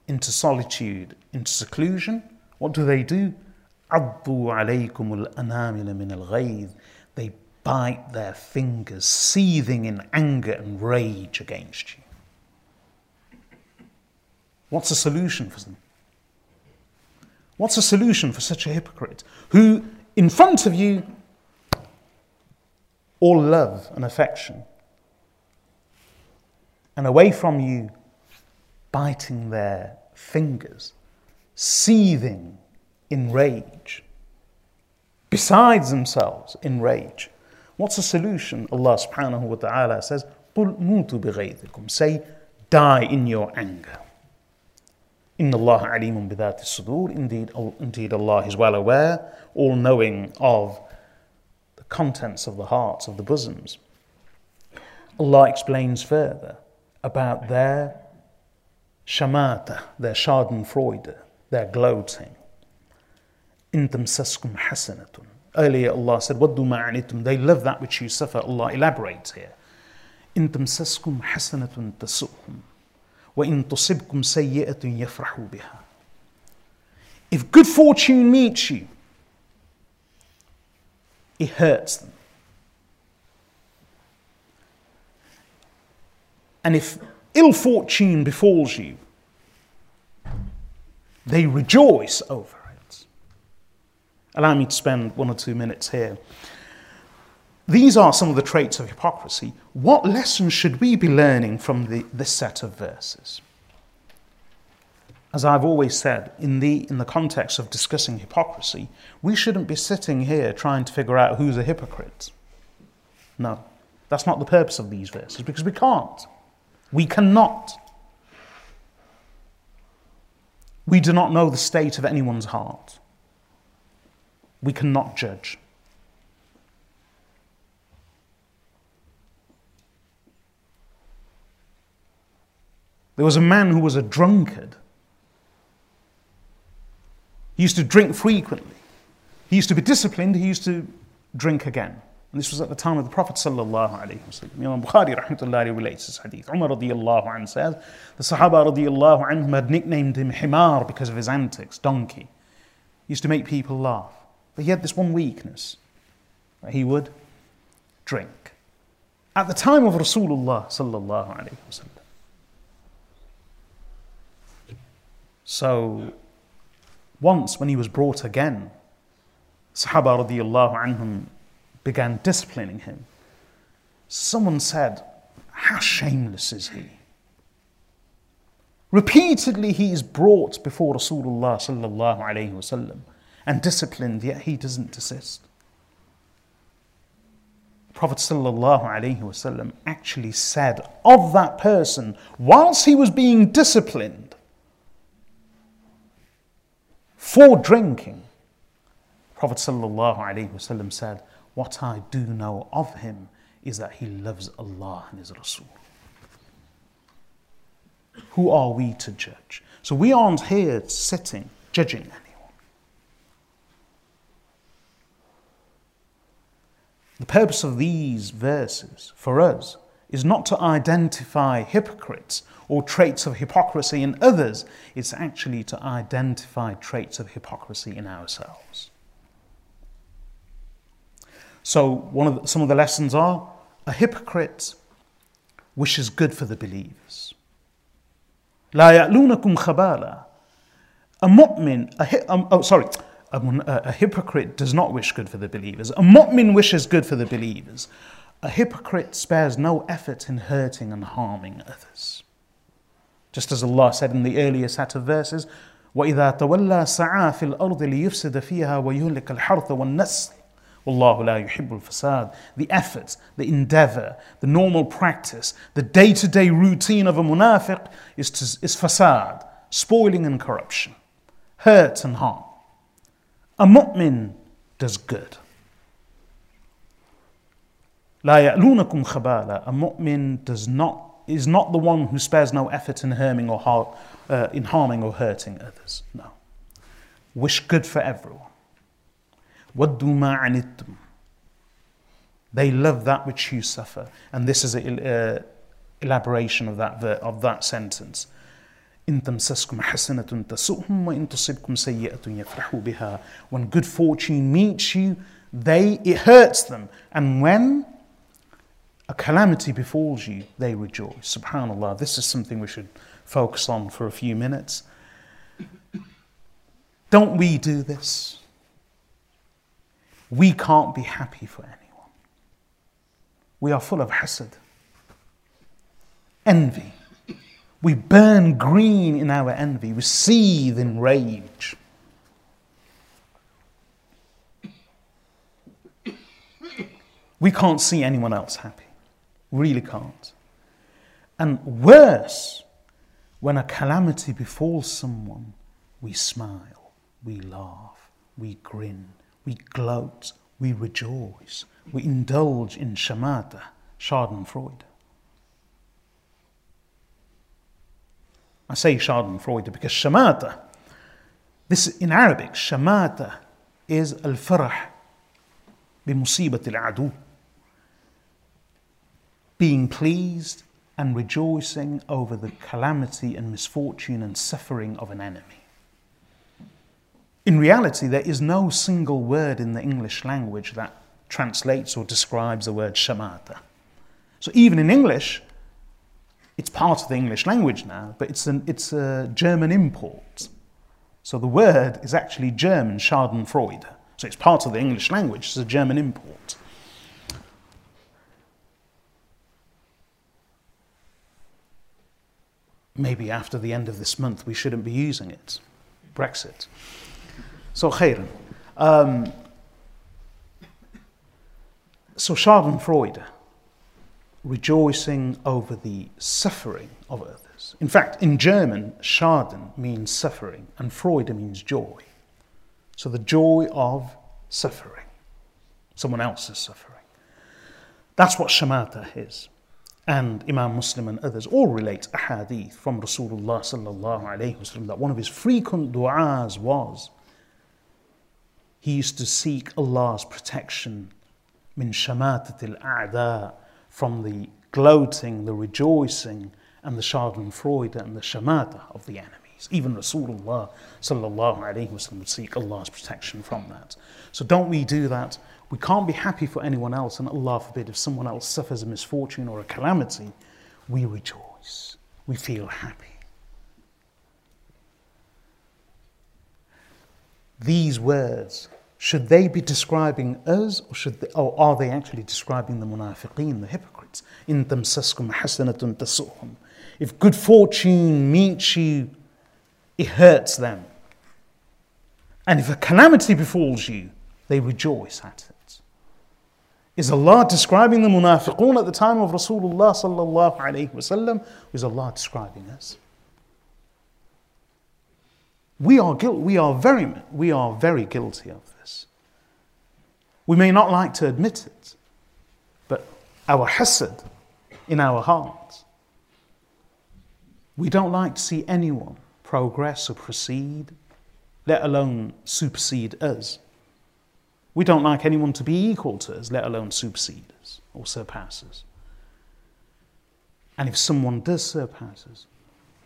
into solitude, into seclusion, what do they do? عضوا عليكم الأنامل من الغيظ They bite their fingers, seething in anger and rage against you. What's the solution for them? What's the solution for such a hypocrite who, in front of you, all love and affection, and away from you, biting their fingers, seething in rage, besides themselves in rage? What's the solution? Allah subhanahu wa ta'ala says, Say, die in your anger. Inna Allah alimun bidhat sudur. Indeed, indeed, Allah is well aware, all knowing of the contents of the hearts, of the bosoms. Allah explains further about their shamata, their schadenfreude, their gloating. In tamsaskum hasanatun. Earlier Allah said, What do ma'anitum? They love that which you suffer. Allah elaborates here. In tamsaskum hasanatun tasu'hum. Wa in tusibkum sayyi'atun yafrahu biha. If good fortune meets you, it hurts them. And if ill fortune befalls you, they rejoice over Allow me to spend one or two minutes here. These are some of the traits of hypocrisy. What lessons should we be learning from the, this set of verses? As I've always said, in the, in the context of discussing hypocrisy, we shouldn't be sitting here trying to figure out who's a hypocrite. No, that's not the purpose of these verses because we can't. We cannot. We do not know the state of anyone's heart. We cannot judge. There was a man who was a drunkard. He used to drink frequently. He used to be disciplined, he used to drink again. And this was at the time of the Prophet sallallahu alaihi wasallam. Imam Bukhari rahmatullahi relates this hadith. Umar radiallahu anhu says, the Sahaba radiallahu anhum had nicknamed him Himar because of his antics, donkey. He used to make people laugh. But he had this one weakness. He would drink. At the time of Rasulullah sallallahu alaihi wasallam, So once when he was brought again, Sahaba radiallahu anhum began disciplining him. Someone said, How shameless is he? Repeatedly he is brought before Rasulullah sallallahu alayhi wasallam and disciplined, yet he doesn't desist. Prophet wasallam actually said of that person whilst he was being disciplined for drinking Prophet wasallam said what I do know of him is that he loves Allah and his Rasul. Who are we to judge? So we aren't here sitting judging anyone The purpose of these verses for us is not to identify hypocrites or traits of hypocrisy in others, it's actually to identify traits of hypocrisy in ourselves. So, one of the, some of the lessons are a hypocrite wishes good for the believers. لا يألونكم خبالا. A mu'min, a, um, oh, sorry, a, a, hypocrite does not wish good for the believers. A mu'min wishes good for the believers. A hypocrite spares no effort in hurting and harming others. Just as Allah said in the earlier set of verses, وَإِذَا تَوَلَّى سَعَى فِي الْأَرْضِ لِيُفْسِدَ فِيهَا وَيُهْلِكَ الْحَرْثَ وَالنَّسْلِ وَاللَّهُ لَا يُحِبُّ الْفَسَادِ The effort, the endeavor, the normal practice, the day-to-day routine of a munafiq is, to, is fasad, spoiling and corruption, hurt and harm. A mu'min does good. لا يألونكم خبالا. A mu'min does not is not the one who spares no effort in harming or har- uh, in harming or hurting others. No. Wish good for everyone. وَدُّوا مَا عَنِتُّمْ They love that which you suffer. And this is an uh, elaboration of that, of that sentence. إن تمسسكم حسنة تسؤهم وإن تصبكم سيئة يفرحوا بها. When good fortune meets you, they it hurts them, and when a calamity befalls you, they rejoice. Subhanallah, this is something we should focus on for a few minutes. Don't we do this? We can't be happy for anyone. We are full of hasad, envy. we burn green in our envy. We seethe in rage. We can't see anyone else happy. Really can't. And worse, when a calamity befalls someone, we smile, we laugh, we grin, we gloat, we rejoice, we indulge in shamata, schadenfreude. I say schadenfreude because shamata, this in Arabic, shamata is al-farah بمصيبة العدو being pleased and rejoicing over the calamity and misfortune and suffering of an enemy. In reality, there is no single word in the English language that translates or describes the word shamata. So even in English, it's part of the English language now, but it's, an, it's a German import. So the word is actually German, Schadenfreude. So it's part of the English language, it's a German import. maybe after the end of this month we shouldn't be using it. Brexit. So, khairan. Um, so, Schadenfreude, rejoicing over the suffering of others. In fact, in German, Schaden means suffering and Freude means joy. So, the joy of suffering, someone else's suffering. That's what shamata is and Imam Muslim and others all relate a hadith from Rasulullah sallallahu alayhi wasallam that one of his frequent du'as was he used to seek Allah's protection min shamatatil a'da from the gloating, the rejoicing and the schadenfreude and the shamata of the enemies. Even Rasulullah sallallahu alayhi wasallam would seek Allah's protection from that. So don't we do that we can't be happy for anyone else, and Allah forbid, if someone else suffers a misfortune or a calamity, we rejoice. We feel happy. these words, should they be describing us or, should they, or are they actually describing the munafiqeen, the hypocrites? In tamsaskum hasanatun tasuhum. If good fortune meets you, it hurts them. And if a calamity befalls you, they rejoice at it. Is Allah describing the munafiqun at the time of Rasulullah sallallahu alayhi wasallam? Is Allah describing us? We are, guilty, we, are very, we are very guilty of. We may not like to admit it, but our hasad in our hearts, we don't like to see anyone progress or proceed, let alone supersede us. We don't like anyone to be equal to us, let alone supersede us or surpass us. And if someone does surpass us,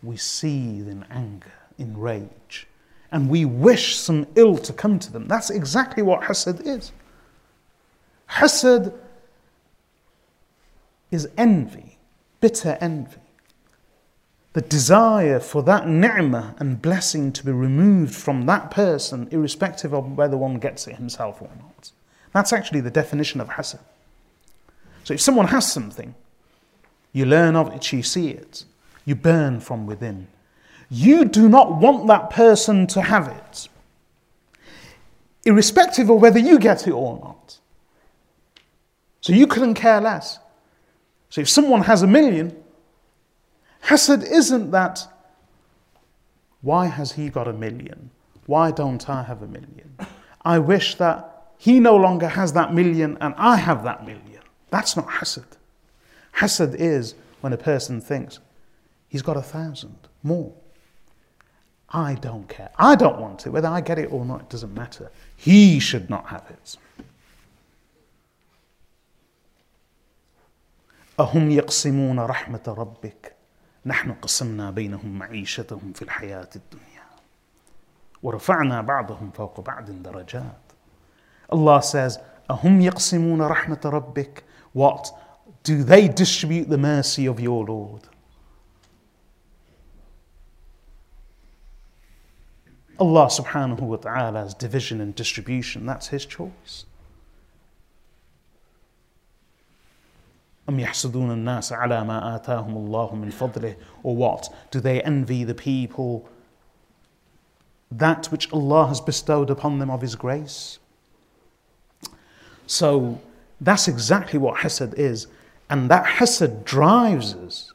we seethe in anger in rage and we wish some ill to come to them. That's exactly what hasad is. Hasad is envy, bitter envy. The desire for that ni'mah and blessing to be removed from that person, irrespective of whether one gets it himself or not. That's actually the definition of hasad. So if someone has something, you learn of it, you see it, you burn from within. You do not want that person to have it, irrespective of whether you get it or not. So you couldn't care less. So if someone has a million, hasad isn't that, why has he got a million? Why don't I have a million? I wish that he no longer has that million and I have that million. That's not hasad. Hasad is when a person thinks he's got a thousand more. I don't care. I don't want it. Whether I get it or not, it doesn't matter. He should not have it. أهم يقسمون رحمة ربك نحن قسمنا بينهم معيشتهم في الحياة الدنيا ورفعنا بعضهم فوق بعض درجات Allah says أهم يقسمون رحمة ربك What? Do they distribute the mercy of your Lord? Allah subhanahu wa ta'ala's division and distribution, that's His choice. أم يحسدون الناس على ما آتاهم الله من فضله or what? Do they envy the people that which Allah has bestowed upon them of His grace? So that's exactly what hasad is. And that hasad drives us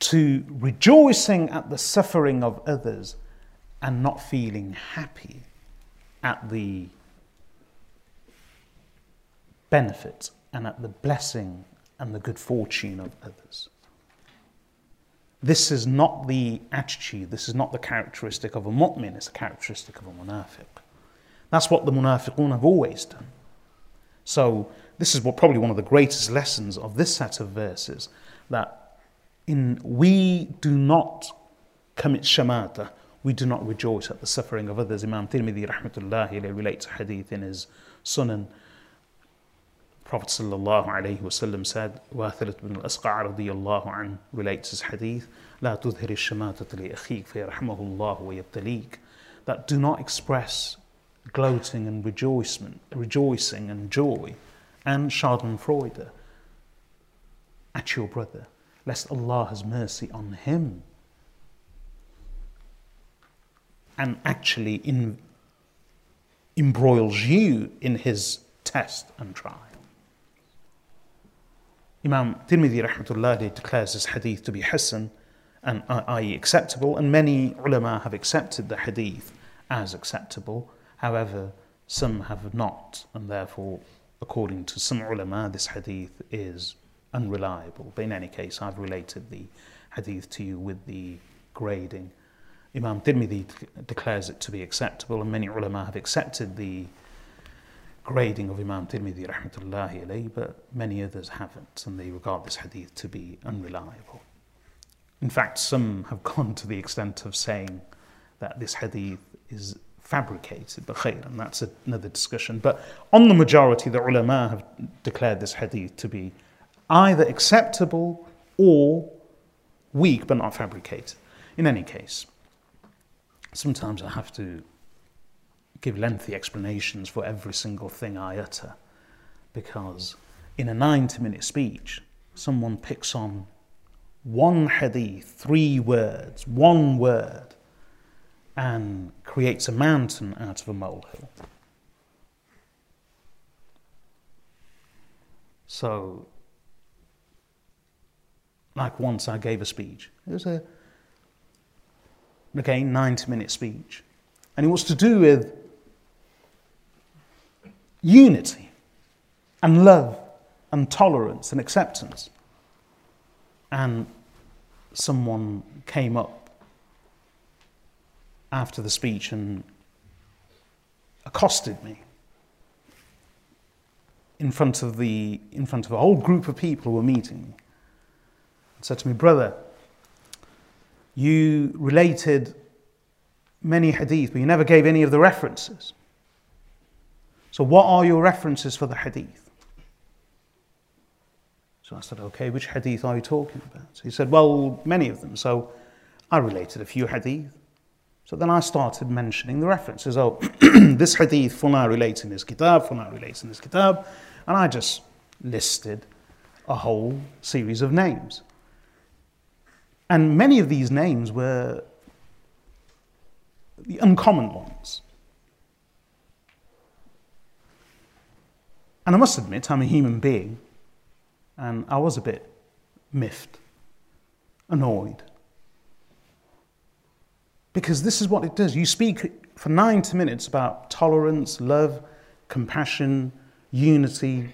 to rejoicing at the suffering of others and not feeling happy at the benefit and at the blessing and the good fortune of others. This is not the attitude, this is not the characteristic of a mu'min, it's a characteristic of a munafiq. That's what the munafiqun have always done. So, this is what probably one of the greatest lessons of this set of verses that in we do not commit shamata, we do not rejoice at the suffering of others. Imam Tirmidhi rahmatullahi relates a hadith in his Sunan. Prophet sallallahu alayhi wasallam said, Wathilat bin al-Asqa' radiyallahu an relates his hadith, لا تظهر الشماتة لأخيك فيرحمه الله ويبتليك. That do not express gloating and rejoicing, rejoicing and joy and schadenfreude at your brother, lest Allah has mercy on him and actually in, embroils you in his test and trial. Imam Tirmidhi rahmatullah declares this hadith to be Hassan, and uh, i.e. acceptable, and many ulama have accepted the hadith as acceptable. However, some have not, and therefore, according to some ulama, this hadith is unreliable. But in any case, I've related the hadith to you with the grading. Imam Tirmidhi declares it to be acceptable, and many ulama have accepted the grading of Imam Tirmidhi rahmatullahi alayhi, but many others haven't, and they regard this hadith to be unreliable. In fact, some have (laughs) gone to the extent of saying that this hadith is fabricated, the khair, and that's another discussion. But on the majority, the ulama have declared this hadith to be either acceptable or weak but not fabricated. In any case, sometimes I have to give lengthy explanations for every single thing I utter because in a 90 minute speech, someone picks on one hadith, three words, one word, and creates a mountain out of a molehill. So, like once I gave a speech. It was a, again, 90 minute speech. And it was to do with unity and love and tolerance and acceptance. And someone came up after the speech and accosted me in front of the in front of a whole group of people who were meeting me and said to me brother you related many hadith but you never gave any of the references so what are your references for the hadith so I said, okay, which hadith are you talking about? He said, well, many of them. So I related a few hadith. So then I started mentioning the references. Oh, (clears throat) this hadith, Funa relates in this kitab, Funa relates in this kitab. And I just listed a whole series of names. And many of these names were the uncommon ones. And I must admit, I'm a human being, and I was a bit miffed, annoyed. Because this is what it does. You speak for 90 minutes about tolerance, love, compassion, unity,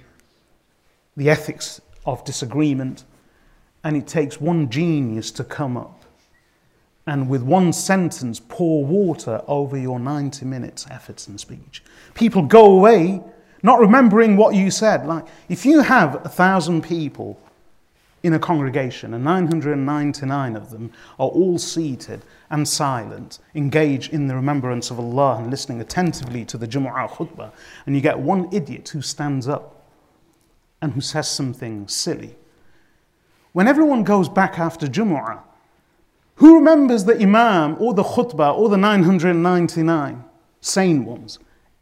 the ethics of disagreement, and it takes one genius to come up and with one sentence pour water over your 90 minutes efforts and speech. People go away not remembering what you said. Like if you have a thousand people in a congregation and 999 of them are all seated and silent, engaged in the remembrance of Allah and listening attentively to the Jumu'ah khutbah, and you get one idiot who stands up and who says something silly. When everyone goes back after Jumu'ah, who remembers the Imam or the khutbah or the 999 sane ones?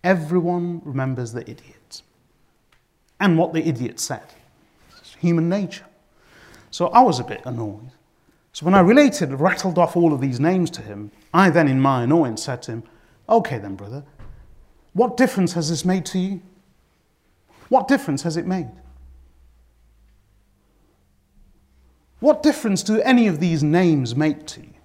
Everyone remembers the idiot and what the idiot said. It's human nature. So I was a bit annoyed. So when I related, rattled off all of these names to him, I then, in my annoyance, said to him, Okay, then, brother, what difference has this made to you? What difference has it made? What difference do any of these names make to you?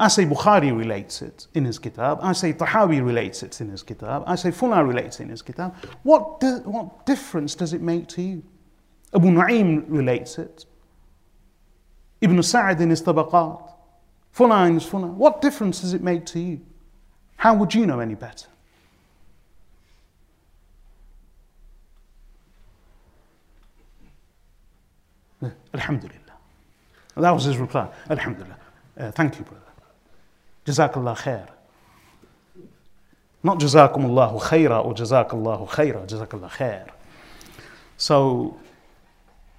I say Bukhari relates it in his kitab. I say Tahawi relates it in his kitab. I say Fula relates it in his kitab. What, do, what difference does it make to you? Abu Nu'aym relates it. Ibn Sa'd in his Tabaqat. His Fula. What difference does it make to you? How would you know any better? Alhamdulillah. That was his reply. Alhamdulillah. Uh, thank you, brother. Jazakallah khair. Not Jazakumullahu khaira or Jazakallahu khaira, Jazakallah khair. So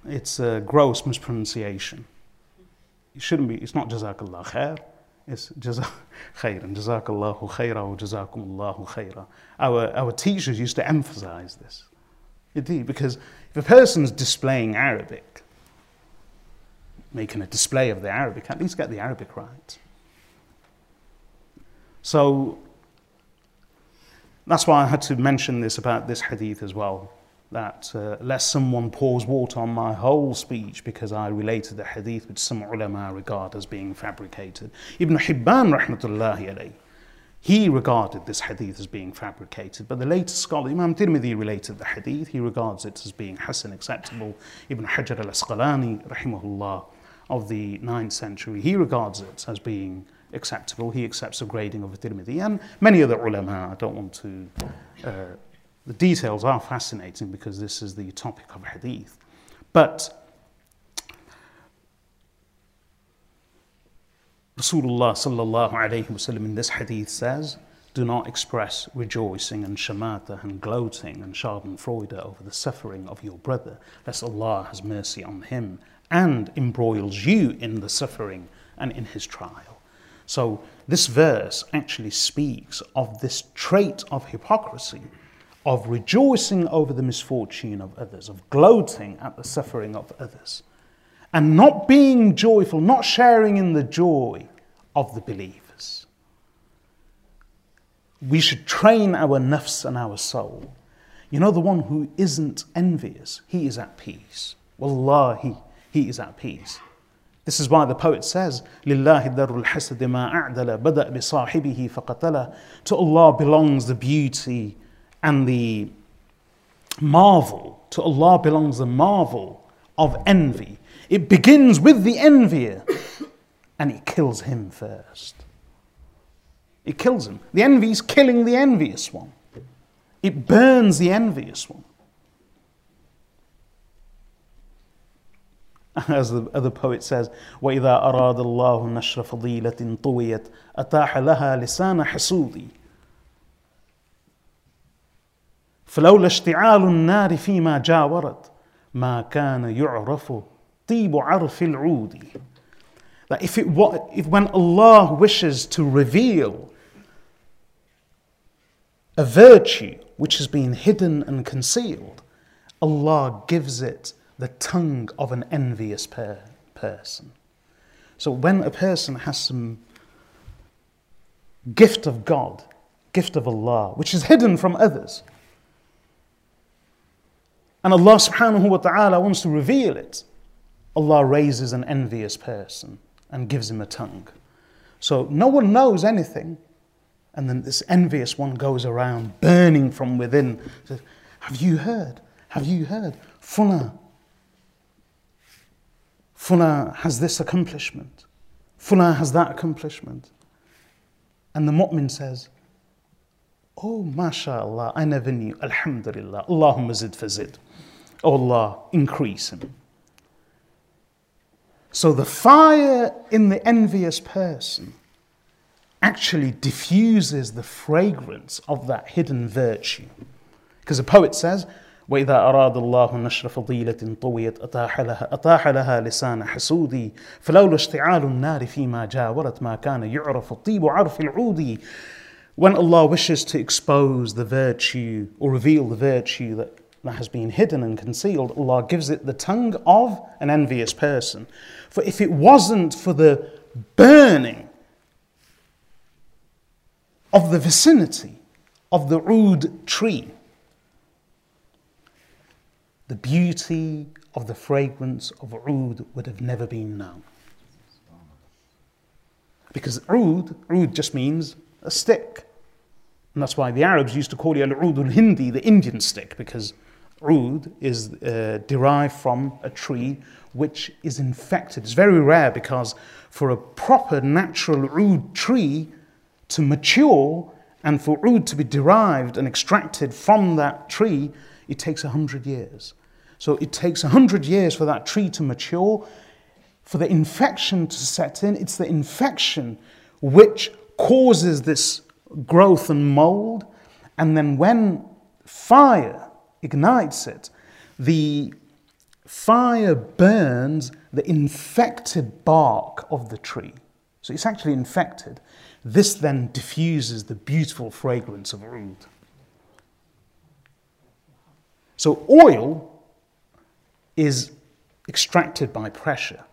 it's a gross mispronunciation. It shouldn't be, it's not Jazakallah khair. It's Jazak (laughs) khairan, Jazakallahu khaira or Jazakumullahu khaira. Our, our teachers used to emphasize this. Indeed, because if a person's displaying Arabic, making a display of the Arabic, at least get the Arabic right. So that's why I had to mention this about this hadith as well. That uh, lest someone pours water on my whole speech because I related the hadith which some ulama regard as being fabricated. Ibn Hibban, rahmatullahi alayhi, he regarded this hadith as being fabricated, but the later scholar, Imam Tirmidhi, related the hadith. He regards it as being Hasan acceptable. Ibn Hajar al Asqalani, rahimahullah, of the 9th century, he regards it as being acceptable. He accepts the grading of a Tirmidhi and many other ulama. I don't want to. Uh, the details are fascinating because this is the topic of hadith. But Rasulullah sallallahu alayhi wasallam in this hadith says, do not express rejoicing and shamata and gloating and schadenfreude over the suffering of your brother, lest Allah has mercy on him and embroils you in the suffering and in his trial. So this verse actually speaks of this trait of hypocrisy, of rejoicing over the misfortune of others, of gloating at the suffering of others, and not being joyful, not sharing in the joy of the believers. We should train our nafs and our soul. You know, the one who isn't envious, he is at peace. Wallahi, he is at peace. This is why the poet says, لِلَّهِ دَرُ الْحَسَدِ مَا أَعْدَلَ بَدَأْ بِصَاحِبِهِ فَقَتَلَ To Allah belongs the beauty and the marvel. To Allah belongs the marvel of envy. It begins with the envier and it kills him first. It kills him. The envy is killing the envious one. It burns the envious one. (laughs) As the other poet says, وَإِذَا أَرَادَ اللَّهُ نَشْرَ فَضِيلَةٍ طُوِيَتْ أَتَاحَ لَهَا لِسَانَ حَسُودٍ فلولا اشتعال النار فيما جاورت ما كان يعرف طيب عرف العود that if, it, if when Allah wishes to reveal a virtue which has been hidden and concealed, Allah gives it the tongue of an envious per- person. So when a person has some gift of God, gift of Allah, which is hidden from others, and Allah subhanahu wa ta'ala wants to reveal it, Allah raises an envious person and gives him a tongue. So no one knows anything. And then this envious one goes around burning from within. Says, Have you heard? Have you heard? Funa. Funa has this accomplishment. Funa has that accomplishment. And the mu'min says, Oh, mashallah, I never knew. Alhamdulillah. Allahumma zid fazid. Oh Allah, increase him. So the fire in the envious person actually diffuses the fragrance of that hidden virtue. Because the poet says, وإذا أراد الله نشر فضيلة طويت أطاح لها, أطاح لها لسان حسودي فلولا اشتعال النار فيما جاورت ما كان يعرف الطيب عرف العود When Allah wishes to expose the virtue or reveal the virtue that that has been hidden and concealed, Allah gives it the tongue of an envious person. For if it wasn't for the burning of the vicinity of the oud tree, the beauty of the fragrance of oud would have never been known. Because oud, oud just means a stick. And that's why the Arabs used to call it al-oud al-hindi, the Indian stick, because oud is uh, derived from a tree which is infected. It's very rare because for a proper natural oud tree to mature and for oud to be derived and extracted from that tree, it takes 100 years. So it takes 100 years for that tree to mature, for the infection to set in. It's the infection which causes this growth and mold. And then when fire ignites it, the fire burns the infected bark of the tree. So it's actually infected. This then diffuses the beautiful fragrance of oud. So oil is extracted by pressure.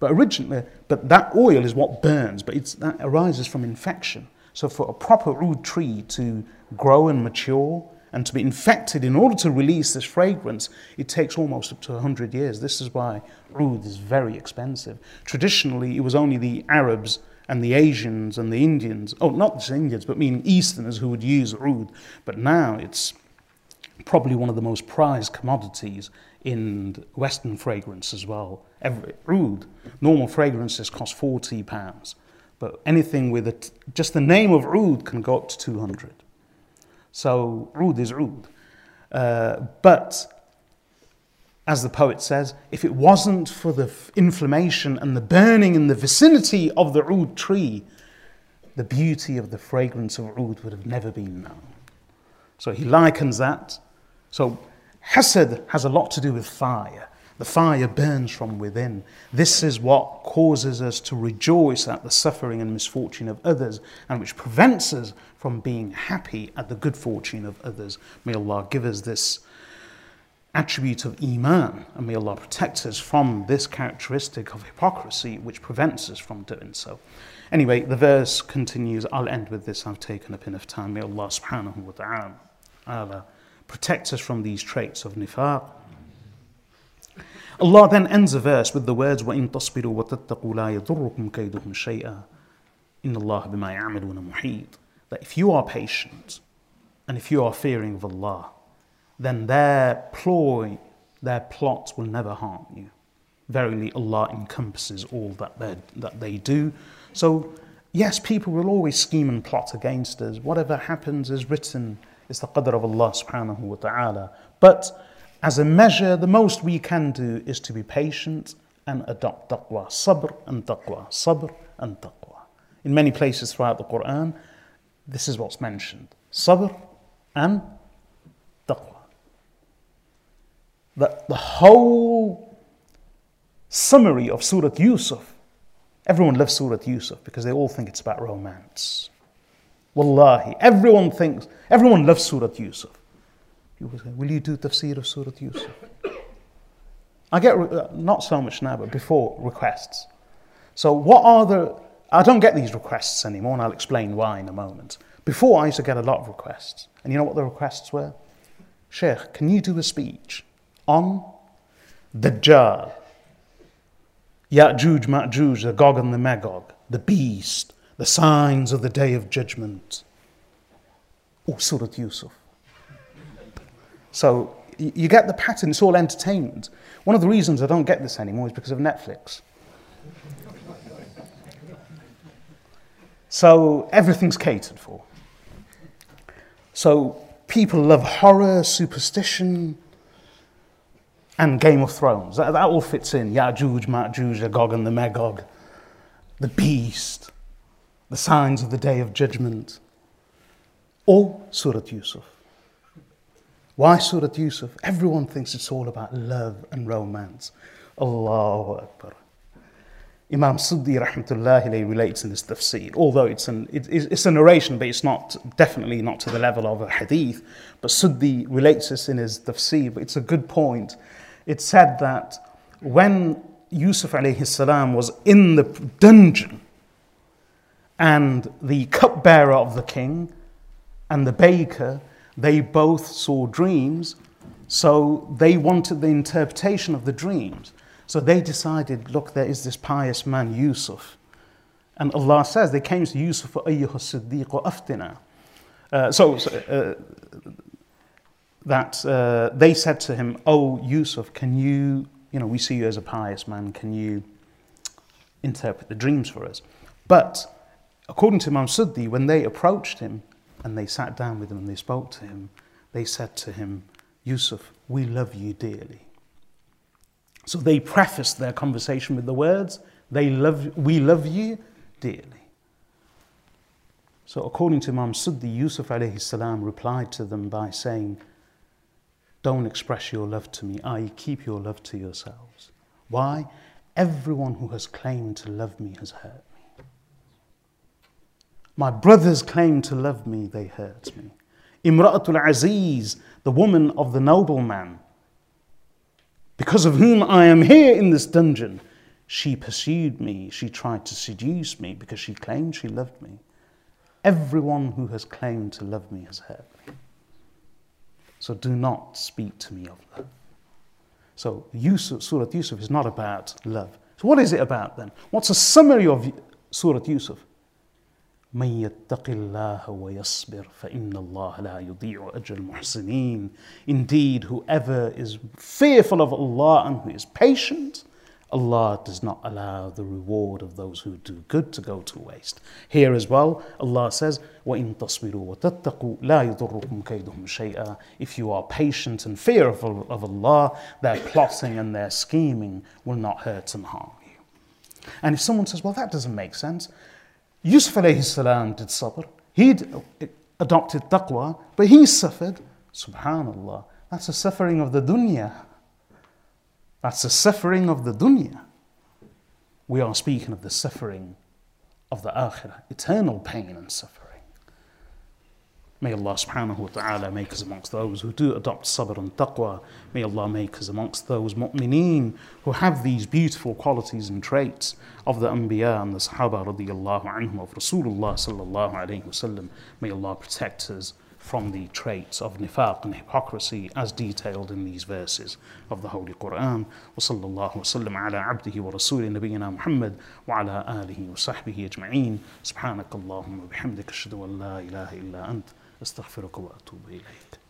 But originally, but that oil is what burns, but it's, that arises from infection. So for a proper oud tree to grow and mature and to be infected in order to release this fragrance, it takes almost up to 100 years. This is why oud is very expensive. Traditionally, it was only the Arabs and the Asians and the Indians, oh, not just Indians, but meaning Easterners who would use oud. But now it's probably one of the most prized commodities in Western fragrance as well. Every, oud, normal fragrances cost 40 pounds, but anything with it, just the name of oud can go up to 200. So oud is oud. Uh, but as the poet says, if it wasn't for the inflammation and the burning in the vicinity of the oud tree, the beauty of the fragrance of oud would have never been known. So he likens that. So hasad has a lot to do with fire. The fire burns from within. This is what causes us to rejoice at the suffering and misfortune of others and which prevents us from being happy at the good fortune of others. May Allah give us this attribute of Iman and may Allah protect us from this characteristic of hypocrisy which prevents us from doing so. Anyway, the verse continues. I'll end with this. I've taken up enough time. May Allah subhanahu wa ta'ala protect us from these traits of nifaq Allah then ends the verse with the words وَإِن تَصْبِرُوا وَتَتَّقُوا لَا يَضُرُّكُمْ كَيْدُهُمْ شَيْئًا إِنَّ اللَّهَ بِمَا يَعْمَلُونَ مُحِيطٌ That if you are patient and if you are fearing of Allah, then their ploy, their plots will never harm you. Verily, Allah encompasses all that, that they do. So, yes, people will always scheme and plot against us. Whatever happens is written, it's the qadr of Allah subhanahu wa ta'ala. But as a measure, the most we can do is to be patient and adopt taqwa, sabr and taqwa, sabr and taqwa. In many places throughout the Quran, this is what's mentioned sabr and taqwa. The, the whole summary of Surah Yusuf, everyone loves Surah Yusuf because they all think it's about romance. Wallahi, everyone thinks, everyone loves Surah Yusuf. People say, Will you do tafsir of Surah Yusuf? I get, uh, not so much now, but before, requests. So, what are the. I don't get these requests anymore, and I'll explain why in a moment. Before, I used to get a lot of requests. And you know what the requests were? Sheikh, can you do a speech on Dajjal, Ya'juj, Ma'juj, the Gog and the Magog, the beast, the signs of the day of judgment? Oh, Surah Yusuf. So you get the pattern, it's all entertainment. One of the reasons I don't get this anymore is because of Netflix. So everything's catered for. So people love horror, superstition, and Game of Thrones. That, that all fits in. Ya'juj, Ma'juj, the and the Magog, the beast, the signs of the day of judgment. All Surah Yusuf. Why Surah Yusuf? Everyone thinks it's all about love and romance. Allahu Akbar. Imam Suddi rahmatullahi relates in his tafsir, although it's, an, it, it's a narration, but it's not definitely not to the level of a hadith. But Suddi relates this in his tafsir, but it's a good point. It said that when Yusuf alayhi salam was in the dungeon and the cupbearer of the king and the baker they both saw dreams, so they wanted the interpretation of the dreams. So they decided, look, there is this pious man, Yusuf. And Allah says, they came to Yusuf, أَيُّهَا الصِّدِّيقُ أَفْتِنَا. Uh, so, uh, that uh, they said to him, Oh, Yusuf, can you, you know, we see you as a pious man, can you interpret the dreams for us? But according to Imam Suddi, when they approached him, and they sat down with him and they spoke to him, they said to him, Yusuf, we love you dearly. So they prefaced their conversation with the words, they love, we love you dearly. So according to Imam Suddi, Yusuf salam replied to them by saying, don't express your love to me, i.e. keep your love to yourselves. Why? Everyone who has claimed to love me has hurt my brothers claim to love me, they hurt me. Imra'atul Aziz, the woman of the nobleman, because of whom I am here in this dungeon, she pursued me, she tried to seduce me because she claimed she loved me. Everyone who has claimed to love me has hurt me. So do not speak to me of love. So Yusuf, Surah Yusuf is not about love. So what is it about then? What's a summary of Surat Yusuf? من يتق الله ويصبر فإن الله لا يضيع أجر المحسنين Indeed, whoever is fearful of Allah and who is patient, Allah does not allow the reward of those who do good to go to waste. Here as well, Allah says, وَإِن تَصْبِرُوا وَتَتَّقُوا لَا يُضُرُّكُمْ كَيْدُهُمْ شَيْئًا If you are patient and fearful of Allah, their plotting and their scheming will not hurt and harm you. And if someone says, well, that doesn't make sense, Yusuf alayhi salam did sabr. He'd adopted taqwa, but he suffered. Subhanallah. That's a suffering of the dunya. That's the suffering of the dunya. We are speaking of the suffering of the akhirah, eternal pain and suffering. May Allah subhanahu wa ta'ala make us amongst those who do adopt sabr and taqwa. May Allah make us amongst those mu'mineen who have these beautiful qualities and traits of the Anbiya and the Sahaba radiallahu anhum of Rasulullah sallallahu alayhi wasallam. May Allah protect us from the traits of nifaq and hypocrisy as detailed in these verses of the Holy Quran. وصلى الله وسلم على عبده ورسوله نبينا محمد وعلى آله وصحبه أجمعين سبحانك اللهم وبحمدك أشهد أن لا إله إلا أنت استغفرك وأتوب إليك.